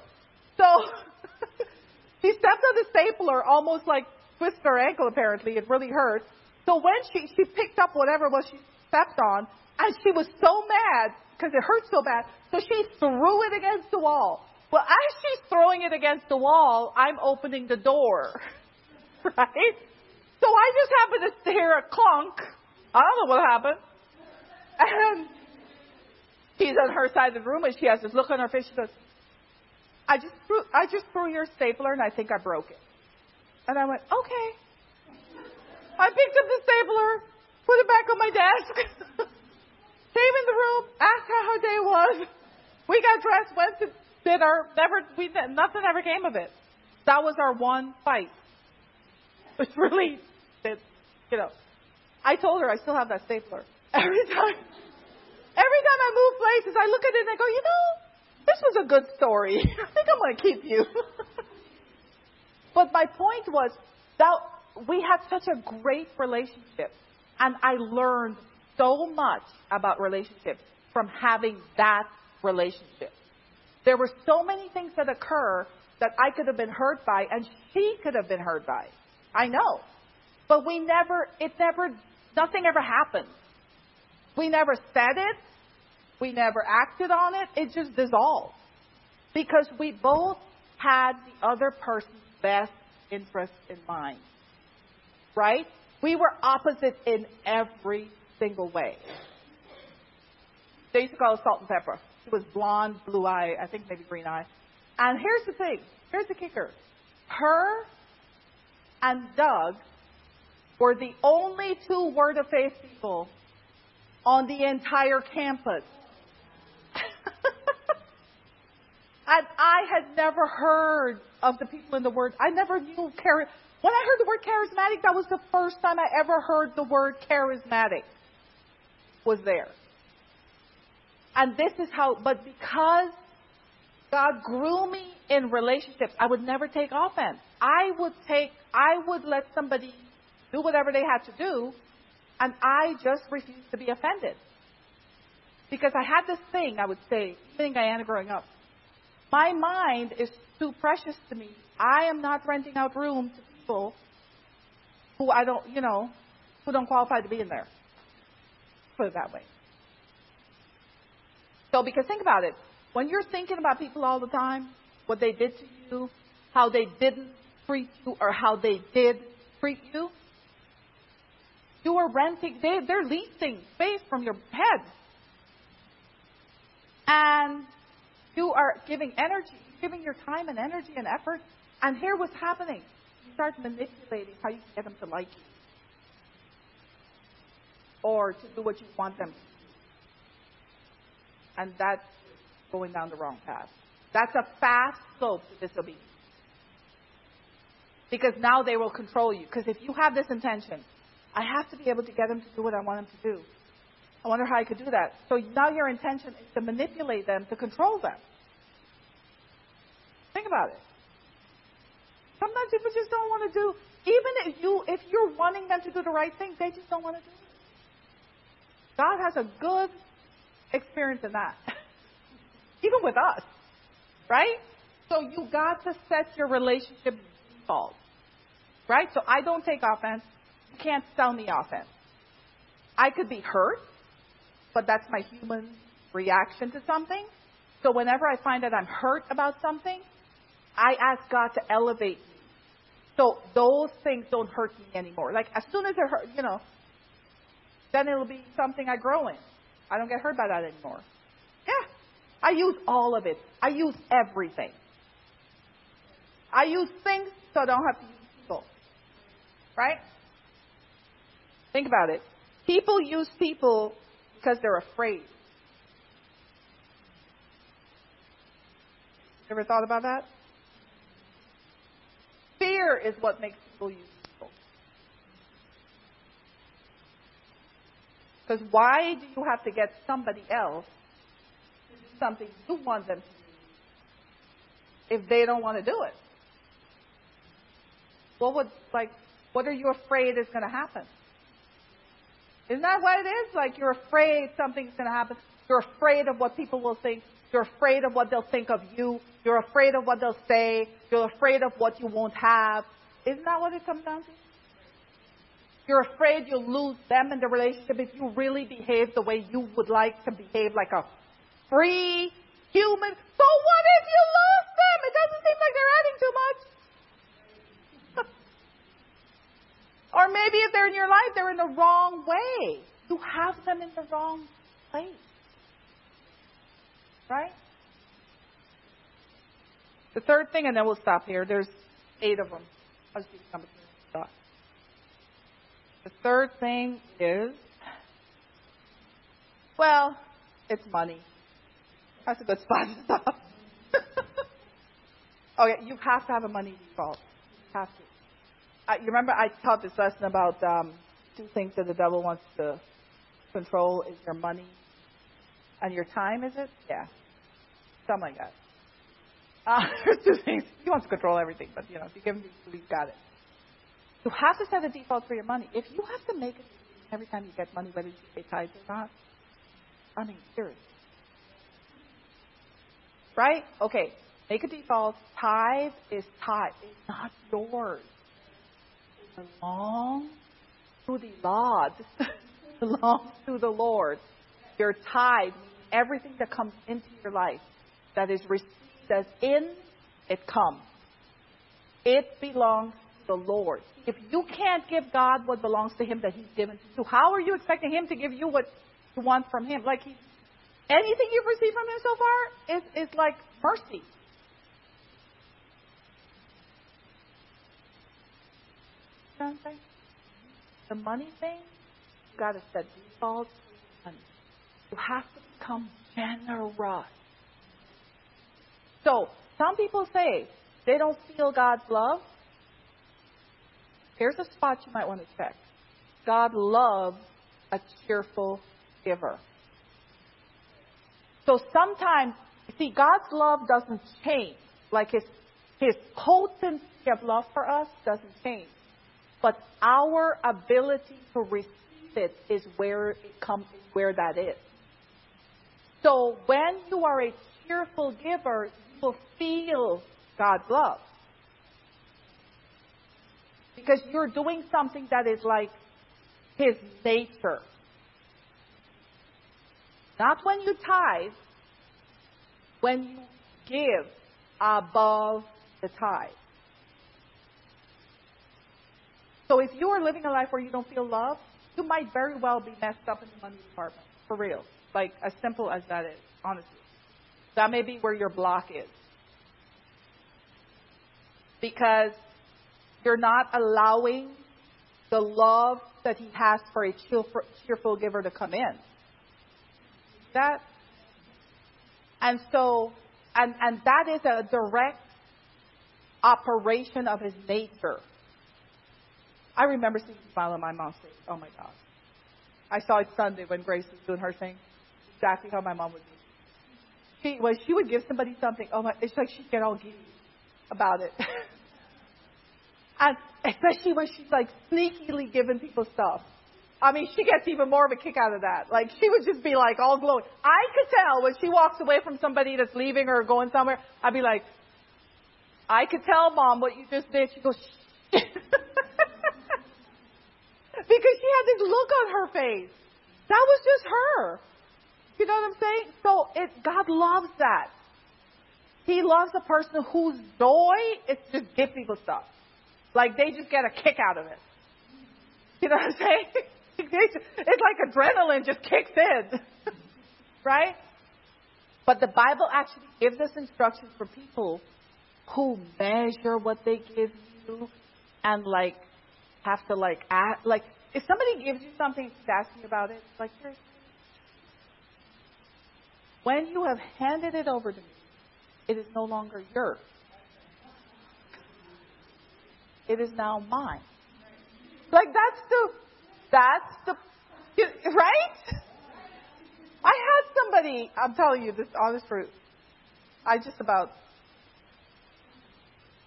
So [laughs] she stepped on the stapler, almost like twisted her ankle. Apparently, it really hurt. So when she she picked up whatever it was she stepped on, and she was so mad because it hurt so bad, so she threw it against the wall. Well, as she's throwing it against the wall, I'm opening the door, [laughs] right? So I just happened to hear a clunk. I don't know what happened. And she's on her side of the room and she has this look on her face. She goes, I just threw, I just threw your stapler and I think I broke it. And I went, okay. I picked up the stapler, put it back on my desk, [laughs] came in the room, asked her how her day was. We got dressed, went to dinner. Never, we, nothing ever came of it. That was our one fight. [laughs] It was really that, you know, I told her I still have that stapler. [laughs] Every time, every time I move places, I look at it and I go, you know, this was a good story. [laughs] I think I'm going to keep you. [laughs] but my point was that we had such a great relationship. And I learned so much about relationships from having that relationship. There were so many things that occur that I could have been hurt by and she could have been hurt by. I know. But we never, it never, nothing ever happened. We never said it. We never acted on it. It just dissolved. Because we both had the other person's best interest in mind. Right? We were opposite in every single way. They used to call us salt and pepper. She was blonde, blue eye, I think maybe green eye. And here's the thing. Here's the kicker. Her and Doug were the only two Word of Faith people on the entire campus. [laughs] and I had never heard of the people in the Word. I never knew chari- When I heard the word charismatic, that was the first time I ever heard the word charismatic was there. And this is how, but because God grew me in relationships. I would never take offense. I would take, I would let somebody do whatever they had to do, and I just refused to be offended. Because I had this thing, I would say, even in Guyana growing up. My mind is too precious to me. I am not renting out room to people who I don't, you know, who don't qualify to be in there. Put it that way. So, because think about it. When you're thinking about people all the time, what they did to you, how they didn't treat you, or how they did treat you, you are renting, they, they're leasing space from your head. And you are giving energy, giving your time and energy and effort. And here what's happening. You start manipulating how you can get them to like you. Or to do what you want them to do. And that's going down the wrong path. That's a fast slope to disobedience. Because now they will control you. Because if you have this intention, I have to be able to get them to do what I want them to do. I wonder how I could do that. So now your intention is to manipulate them, to control them. Think about it. Sometimes people just don't want to do, even if you if you're wanting them to do the right thing, they just don't want to do it. God has a good experience in that. [laughs] even with us. Right? So you got to set your relationship default. Right? So I don't take offense. Can't sell me offense. I could be hurt but that's my human reaction to something. So whenever I find that I'm hurt about something, I ask God to elevate me. So those things don't hurt me anymore. Like as soon as it hurt, you know, then it'll be something I grow in. I don't get hurt by that anymore. Yeah. I use all of it. I use everything. I use things so I don't have to use people. Right? Think about it. People use people because they're afraid. Ever thought about that? Fear is what makes people use people. Because why do you have to get somebody else to do something you want them to do if they don't want to do it? What would like? What are you afraid is going to happen? Isn't that what it is? Like you're afraid something's going to happen. You're afraid of what people will think. You're afraid of what they'll think of you. You're afraid of what they'll say. You're afraid of what you won't have. Isn't that what it comes down to? You're afraid you'll lose them in the relationship if you really behave the way you would like to behave, like a free human. So what if you lose them? It doesn't seem like they're adding too much. Or maybe if they're in your life, they're in the wrong way. You have them in the wrong place. Right? The third thing, and then we'll stop here. There's eight of them. The third thing is, well, it's money. That's a good spot to stop. [laughs] okay, you have to have a money default. You have to. I, you remember I taught this lesson about um, two things that the devil wants to control is your money and your time, is it? Yeah. Something like that. Uh, [laughs] two things. He wants to control everything, but you know, if you give him these, he's got it. You have to set a default for your money. If you have to make it every time you get money, whether you pay tithes or not, I mean, seriously. Right? Okay. Make a default. Tithe is tithe. It's not yours belong to the Lord. [laughs] belongs to the Lord. Your tithe, everything that comes into your life that is received as in, it comes. It belongs to the Lord. If you can't give God what belongs to Him that He's given to you, how are you expecting Him to give you what you want from Him? Like He, anything you've received from Him so far is, is like mercy. The money thing, got to set defaults money. You have to become generous. So, some people say they don't feel God's love. Here's a spot you might want to check. God loves a cheerful giver. So sometimes you See, God's love doesn't change. Like his his potency of love for us doesn't change. But our ability to receive it is where it comes where that is. So when you are a cheerful giver, you will feel God's love. Because you're doing something that is like his nature. Not when you tithe, when you give above the tithe. So if you are living a life where you don't feel love, you might very well be messed up in the money department. For real. Like as simple as that is, honestly. That may be where your block is. Because you're not allowing the love that he has for a cheerful giver to come in. That and so and and that is a direct operation of his nature. I remember seeing a smile on my mom's face. Oh my gosh. I saw it Sunday when Grace was doing her thing. Exactly how my mom would be. She when she would give somebody something, oh my it's like she'd get all giddy about it. [laughs] and especially when she's like sneakily giving people stuff. I mean, she gets even more of a kick out of that. Like, she would just be like all glowing. I could tell when she walks away from somebody that's leaving or going somewhere, I'd be like, I could tell mom what you just did. She goes, [laughs] because she had this look on her face. That was just her. You know what I'm saying? So it, God loves that. He loves a person whose joy is just give people stuff. Like they just get a kick out of it. You know what I'm saying? [laughs] it's like adrenaline just kicks in. [laughs] right? But the Bible actually gives us instructions for people who measure what they give you and like have to like act like if somebody gives you something ask me about it, like. When you have handed it over to me, it is no longer yours. It is now mine. Like that's the that's the right? I had somebody, I'm telling you this honest truth. I just about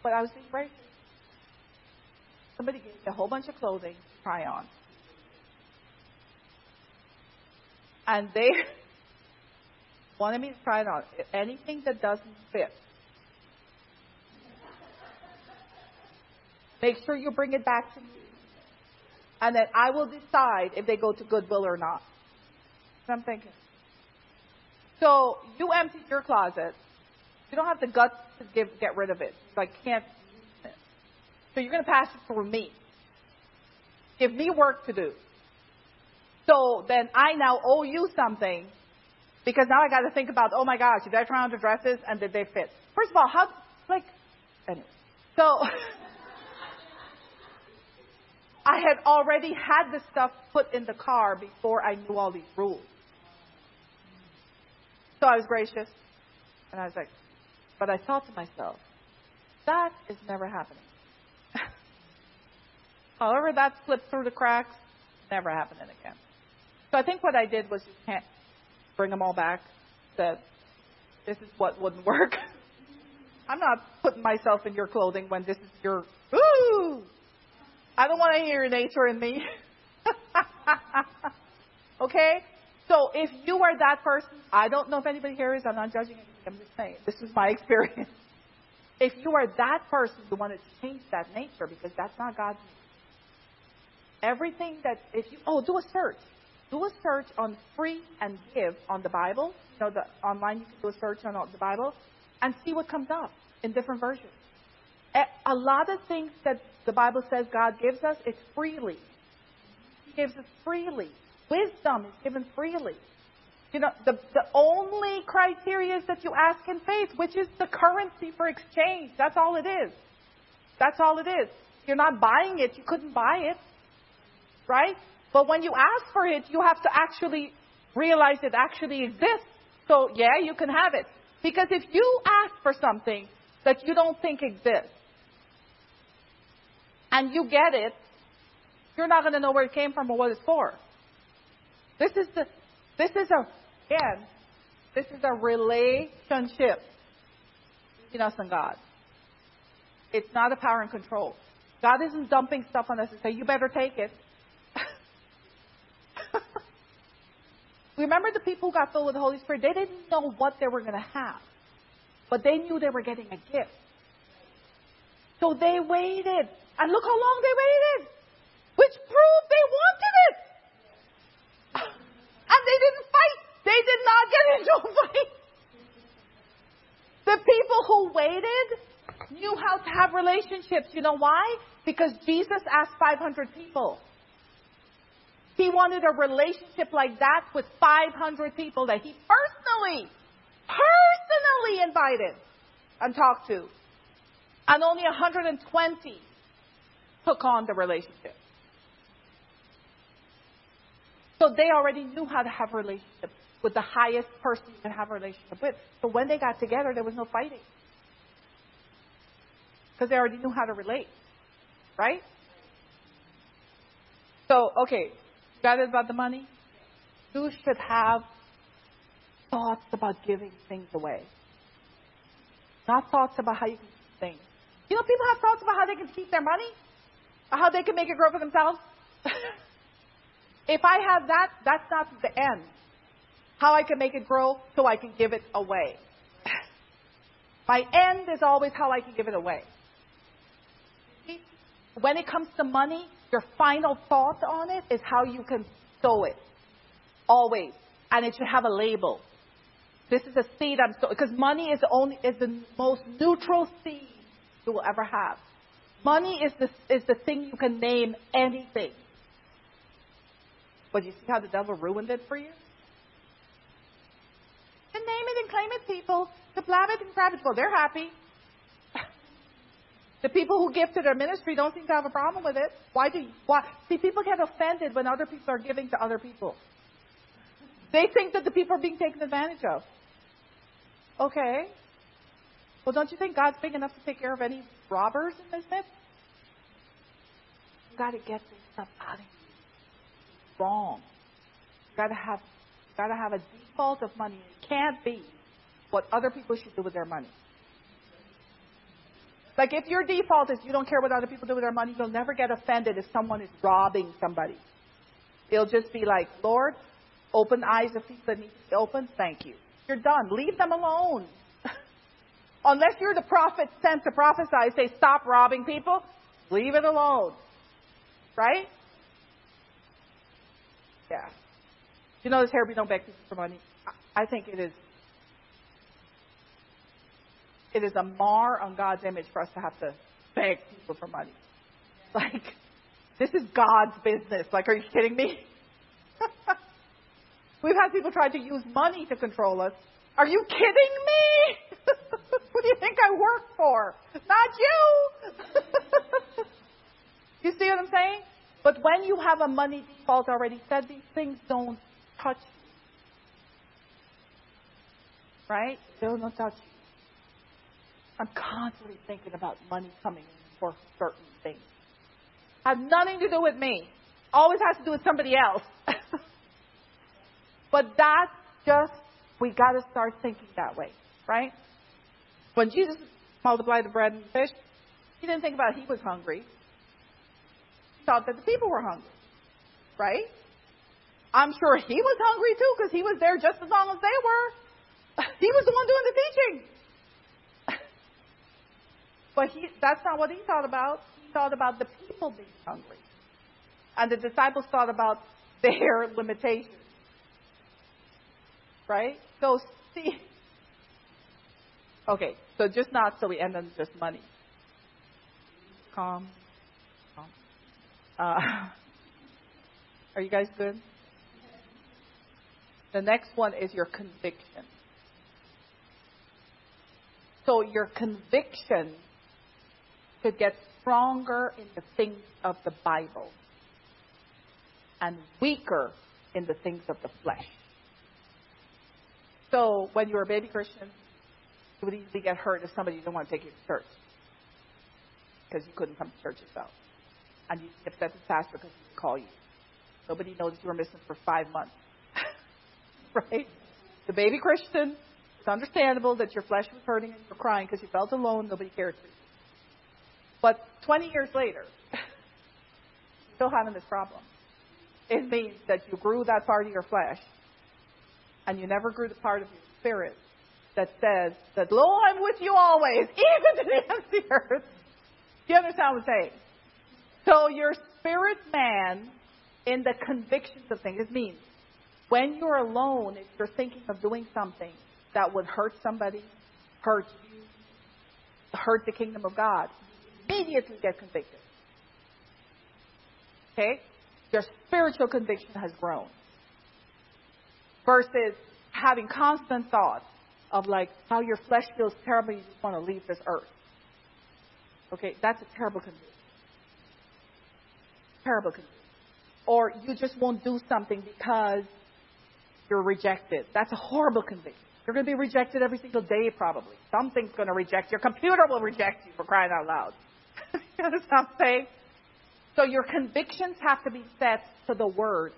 but I was being brave. Somebody gave me a whole bunch of clothing to try on. And they [laughs] wanted me to try it on. Anything that doesn't fit. Make sure you bring it back to me. And then I will decide if they go to Goodwill or not. I'm thinking. So you empty your closet you don't have the guts to give, get rid of it. Like, can't. So you're going to pass it through me. Give me work to do. So then I now owe you something because now I got to think about, oh my gosh, did I try on the dresses and did they fit? First of all, how, like, anyway. So [laughs] I had already had the stuff put in the car before I knew all these rules. So I was gracious and I was like, but I thought to myself, that is never happening. However, that slipped through the cracks, never happening again. So I think what I did was just can't bring them all back. That this is what wouldn't work. [laughs] I'm not putting myself in your clothing when this is your. Ooh, I don't want to hear nature in me. [laughs] okay, so if you are that person, I don't know if anybody here is. I'm not judging anybody. I'm just saying. This is my [laughs] experience. If you are that person who wanted to change that nature, because that's not God's. Everything that if you oh do a search, do a search on free and give on the Bible. You know the online you can do a search on the Bible and see what comes up in different versions. A lot of things that the Bible says God gives us, it's freely. He gives us freely. Wisdom is given freely. You know, the, the only criteria is that you ask in faith, which is the currency for exchange. That's all it is. That's all it is. You're not buying it. You couldn't buy it. Right? But when you ask for it, you have to actually realize it actually exists. So, yeah, you can have it. Because if you ask for something that you don't think exists, and you get it, you're not going to know where it came from or what it's for. This is the, this is a, again, This is a relationship between us and God. It's not a power and control. God isn't dumping stuff on us and say, you better take it. Remember the people who got filled with the Holy Spirit? They didn't know what they were going to have, but they knew they were getting a gift. So they waited. And look how long they waited, which proved they wanted it. [laughs] And they didn't fight. They did not get into a fight. The people who waited knew how to have relationships. You know why? Because Jesus asked 500 people. He wanted a relationship like that with 500 people that he personally, personally invited and talked to. And only 120 took on the relationship. So they already knew how to have a relationship with the highest person you can have a relationship with. So when they got together, there was no fighting. Because they already knew how to relate. Right? So, okay, it about the money? You should have thoughts about giving things away. Not thoughts about how you can keep things. You know, people have thoughts about how they can keep their money, how they can make it grow for themselves. [laughs] if I have that, that's not the end. How I can make it grow so I can give it away. [laughs] My end is always how I can give it away. When it comes to money, your final thought on it is how you can sow it. Always. And it should have a label. This is a seed I'm sowing. Because money is the, only, is the most neutral seed you will ever have. Money is the, is the thing you can name anything. But you see how the devil ruined it for you? And name it and claim it, people. To blab it and grab it. Well, they're happy. The people who give to their ministry don't seem to have a problem with it. Why do you, why? See, people get offended when other people are giving to other people. They think that the people are being taken advantage of. Okay. Well, don't you think God's big enough to take care of any robbers in this midst? You got to get this stuff out of you. Wrong. You got to have, got to have a default of money. It can't be what other people should do with their money. Like if your default is you don't care what other people do with their money, you'll never get offended if someone is robbing somebody. It'll just be like, Lord, open eyes of people that need to be opened. Thank you. You're done. Leave them alone. [laughs] Unless you're the prophet sent to prophesy, say, stop robbing people, leave it alone. Right? Yeah. You know this here we don't beg people for money? I think it is it is a mar on God's image for us to have to beg people for money. Like, this is God's business. Like, are you kidding me? [laughs] We've had people try to use money to control us. Are you kidding me? [laughs] Who do you think I work for? Not you. [laughs] you see what I'm saying? But when you have a money default already said, these things don't touch you. Right? They don't touch you. I'm constantly thinking about money coming in for certain things. Has nothing to do with me. Always has to do with somebody else. [laughs] but that's just, we got to start thinking that way, right? When Jesus multiplied the bread and the fish, he didn't think about he was hungry. He thought that the people were hungry, right? I'm sure he was hungry too because he was there just as long as they were. [laughs] He was the one doing the teaching. But he, that's not what he thought about. He thought about the people being hungry. And the disciples thought about [laughs] their limitations. Right? So, see. [laughs] Okay, so just not so we end on just money. Calm. Calm. Uh, [laughs] are you guys good? The next one is your conviction. So your conviction to get stronger in the things of the Bible and weaker in the things of the flesh. So when you were a baby Christian, you would easily get hurt if somebody didn't want to take you to church because you couldn't come to church yourself. And you'd get upset the pastor because he would call you. Nobody knows you were missing for five months. [laughs] right? The baby Christian, it's understandable that your flesh was hurting and you're crying because you felt alone, nobody cared for you. But 20 years later, [laughs] still having this problem. It means that you grew that part of your flesh and you never grew the part of your spirit that says that, Lo, I'm with you always, [laughs] even to the end of the earth. Do you understand what I'm saying? So your spirit man in the convictions of things, it means when you're alone, if you're thinking of doing something that would hurt somebody, hurt you, hurt the kingdom of God, immediately get convicted. Okay? Your spiritual conviction has grown. Versus having constant thoughts of like how your flesh feels terrible, you just want to leave this earth. Okay, that's a terrible condition. Terrible condition. Or you just won't do something because you're rejected. That's a horrible conviction. You're going to be rejected every single day, probably. Something's going to reject you. Your computer will reject you for crying out loud. You understand what I'm? So your convictions have to be set to the Word.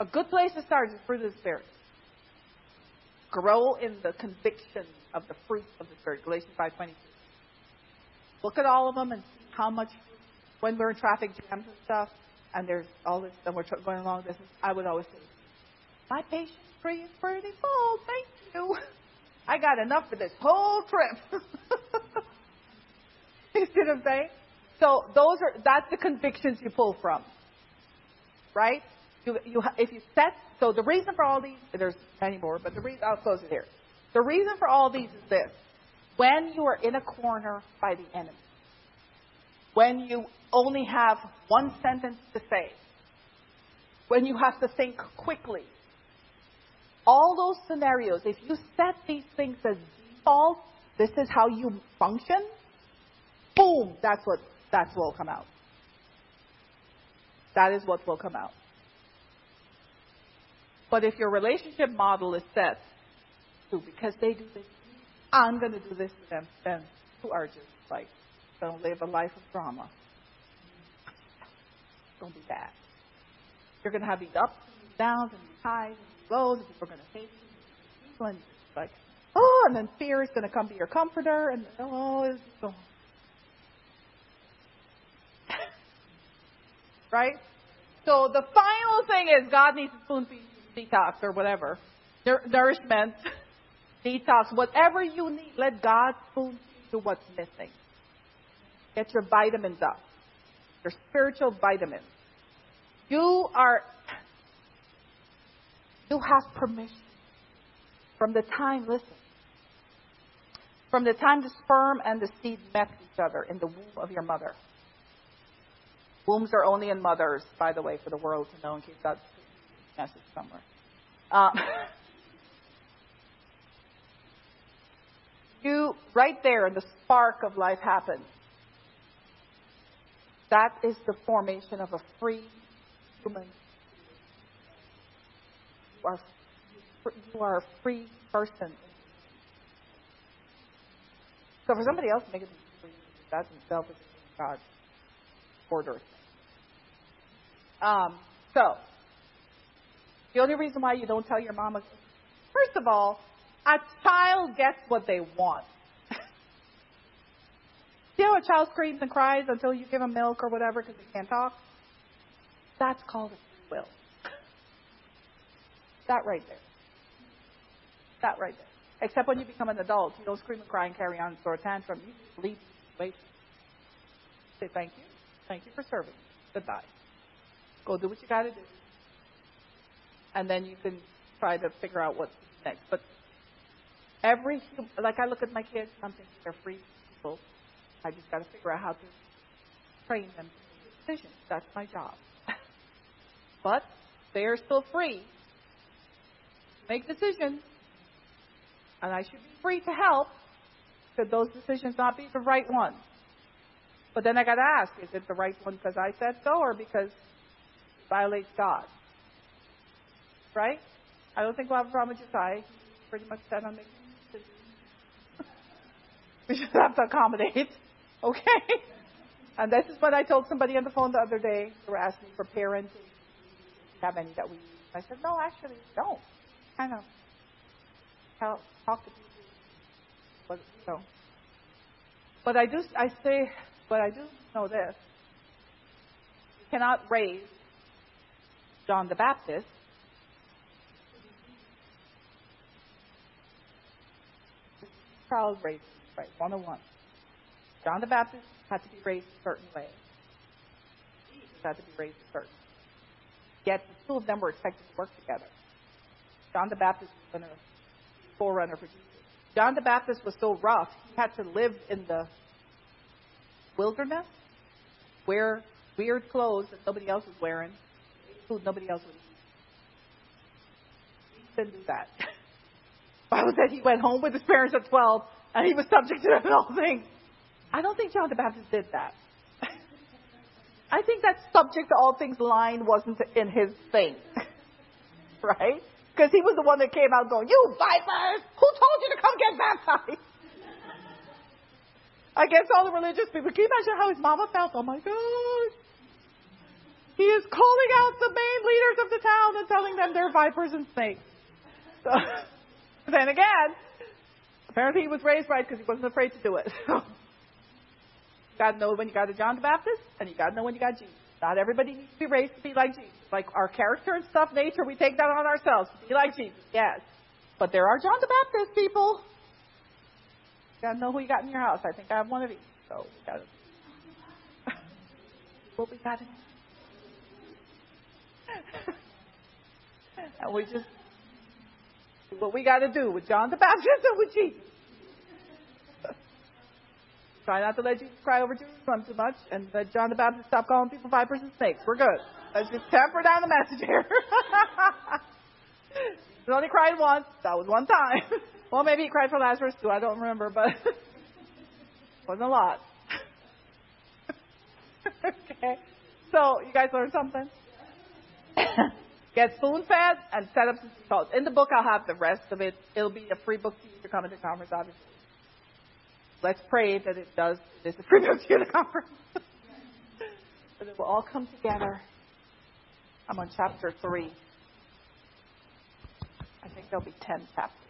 A good place to start is fruit of the Spirit. Grow in the conviction of the fruit of the Spirit. Galatians 5.22. Look at all of them and see how much, when we're in traffic jams and stuff, and there's all this, and we're going along this, I would always say, my patience tree is pretty full, thank you. [laughs] I got enough for this whole trip. [laughs] you see what I'm saying? So those are that's the convictions you pull from, right? You, you, if you set so the reason for all these there's many more, but the reason I'll close it here. The reason for all these is this: when you are in a corner by the enemy, when you only have one sentence to say, when you have to think quickly, all those scenarios, if you set these things as default, this is how you function. Boom, that's what that's what will come out. That is what will come out. But if your relationship model is set to because they do this, I'm going to do this to them, then you are just like going to live a life of drama. It's going to be bad. You're going to have these ups and these downs and these highs and these lows, and people are going to hate you. And like, oh, and then fear is going to come be your comforter, and oh, it's so right? So the final thing is God needs to spoon feed detox or whatever, nourishment, [laughs] detox, whatever you need. Let God spoon feed you what's missing. Get your vitamins up, your spiritual vitamins. You are, [sighs] you have permission from the time. Listen. From the time the sperm and the seed met each other in the womb of your mother Wombs are only in mothers, by the way, for the world to know in case that's message somewhere. Um, [laughs] you, right there, the spark of life happens. That is the formation of a free human. You are, you are a free person. So for somebody else to make it free, that's himself is God's order. Um, so, the only reason why you don't tell your mama, first of all, a child gets what they want. [laughs] you know, a child screams and cries until you give them milk or whatever because they can't talk? That's called a will. [laughs] that right there. That right there. Except when you become an adult, you don't scream and cry and carry on and throw a tantrum. You leave situation. Say thank you. Thank you for serving. Goodbye. Go do what you got to do. And then you can try to figure out what's next. But every, like I look at my kids, I'm thinking they're free people. I just got to figure out how to train them to make decisions. That's my job. [laughs] but they are still free to make decisions. And I should be free to help should those decisions not be the right ones. But then I got to ask, is it the right one because I said so or because violates God. Right? I don't think we'll have a problem with Josiah. He's pretty much set on making decisions. we should have to accommodate. [laughs] Okay? And this is what I told somebody on the phone the other day. They were asking for parents. Have any that we use? I said, no, actually, don't. Kind of talk, talk to people. But know, but I do. I say, but I do know this: you cannot raise John the Baptist. Child right, one on one. John the Baptist had to be raised a certain way. Jesus had to be raised a certain way. Yet the two of them were expected to work together. John the Baptist was to forerunner for Jesus. John the Baptist was so rough, he had to live in the wilderness, wear weird clothes that nobody else was wearing, food nobody else would eat. He didn't do that. [laughs] Bible said he went home with his parents at 12 and he was subject to the [laughs] whole thing. I don't think John the Baptist did that. [laughs] I think that subject to all things line wasn't in his thing. right? Because he was the one that came out going, You vipers! Who told you to come get baptized? Against all the religious people. Can you imagine how his mama felt? Oh my God. He is calling out the main leaders of the town and telling them they're vipers and snakes. So, [laughs] then again, apparently he was raised right because he wasn't afraid to do it. [laughs] You got to know when you got a John the Baptist, and you got to know when you got Jesus. Not everybody needs to be raised to be like Jesus. Like our character and stuff, nature, we take that on ourselves be like Jesus. Yes, but there are John the Baptist people. You got to know who you got in your house. I think I have one of these. So we got to. [laughs] what we got. [laughs] and we just do what we got to do with John the Baptist and with Jesus. [laughs] Try not to let Jesus cry over Jerusalem too much, and let John the Baptist stop calling people vipers and snakes. We're good. Let's just temper down the message here. [laughs] he only cried once. That was one time. Well, maybe he cried for Lazarus too. I don't remember, but wasn't a lot. okay. So you guys learned something? [laughs] Get spoon fed and set up calls. In the book, I'll have the rest of it. It'll be a free book to you to come to the conference, obviously. Let's pray that it does. It's a free book to you to conference. [laughs] that it will all come together. I'm on chapter 3. I think there'll be 10 chapters.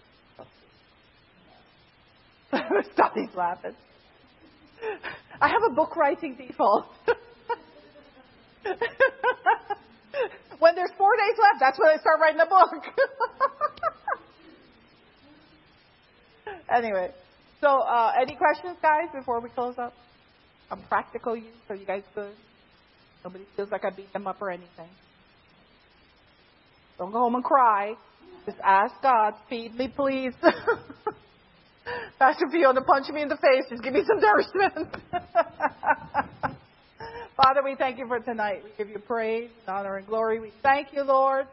[laughs] Stop these laughing. I have a book writing default. When there's four days left, that's when I start writing the book. [laughs] anyway, so uh, any questions, guys, before we close up? I'm practical you, so you guys good? Nobody feels like I beat them up or anything. Don't go home and cry. Just ask God, feed me, please. [laughs] Pastor Fiona, punch me in the face. Just give me some nourishment. [laughs] Father, we thank you for tonight. We give you praise, honor, and glory. We thank you, Lord,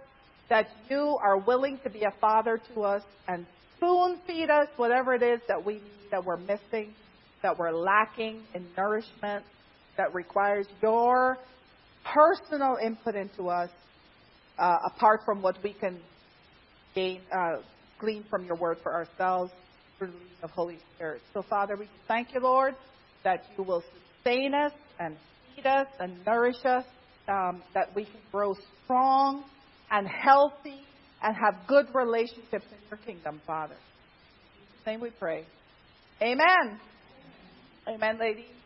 that you are willing to be a father to us and spoon feed us whatever it is that we that we're missing, that we're lacking in nourishment, that requires your personal input into us, uh, apart from what we can gain, uh, glean from your word for ourselves through the of Holy Spirit. So, Father, we thank you, Lord, that you will sustain us and feed us and nourish us, um, that we can grow strong and healthy and have good relationships in your kingdom, Father. In name we pray. Amen. Amen, ladies.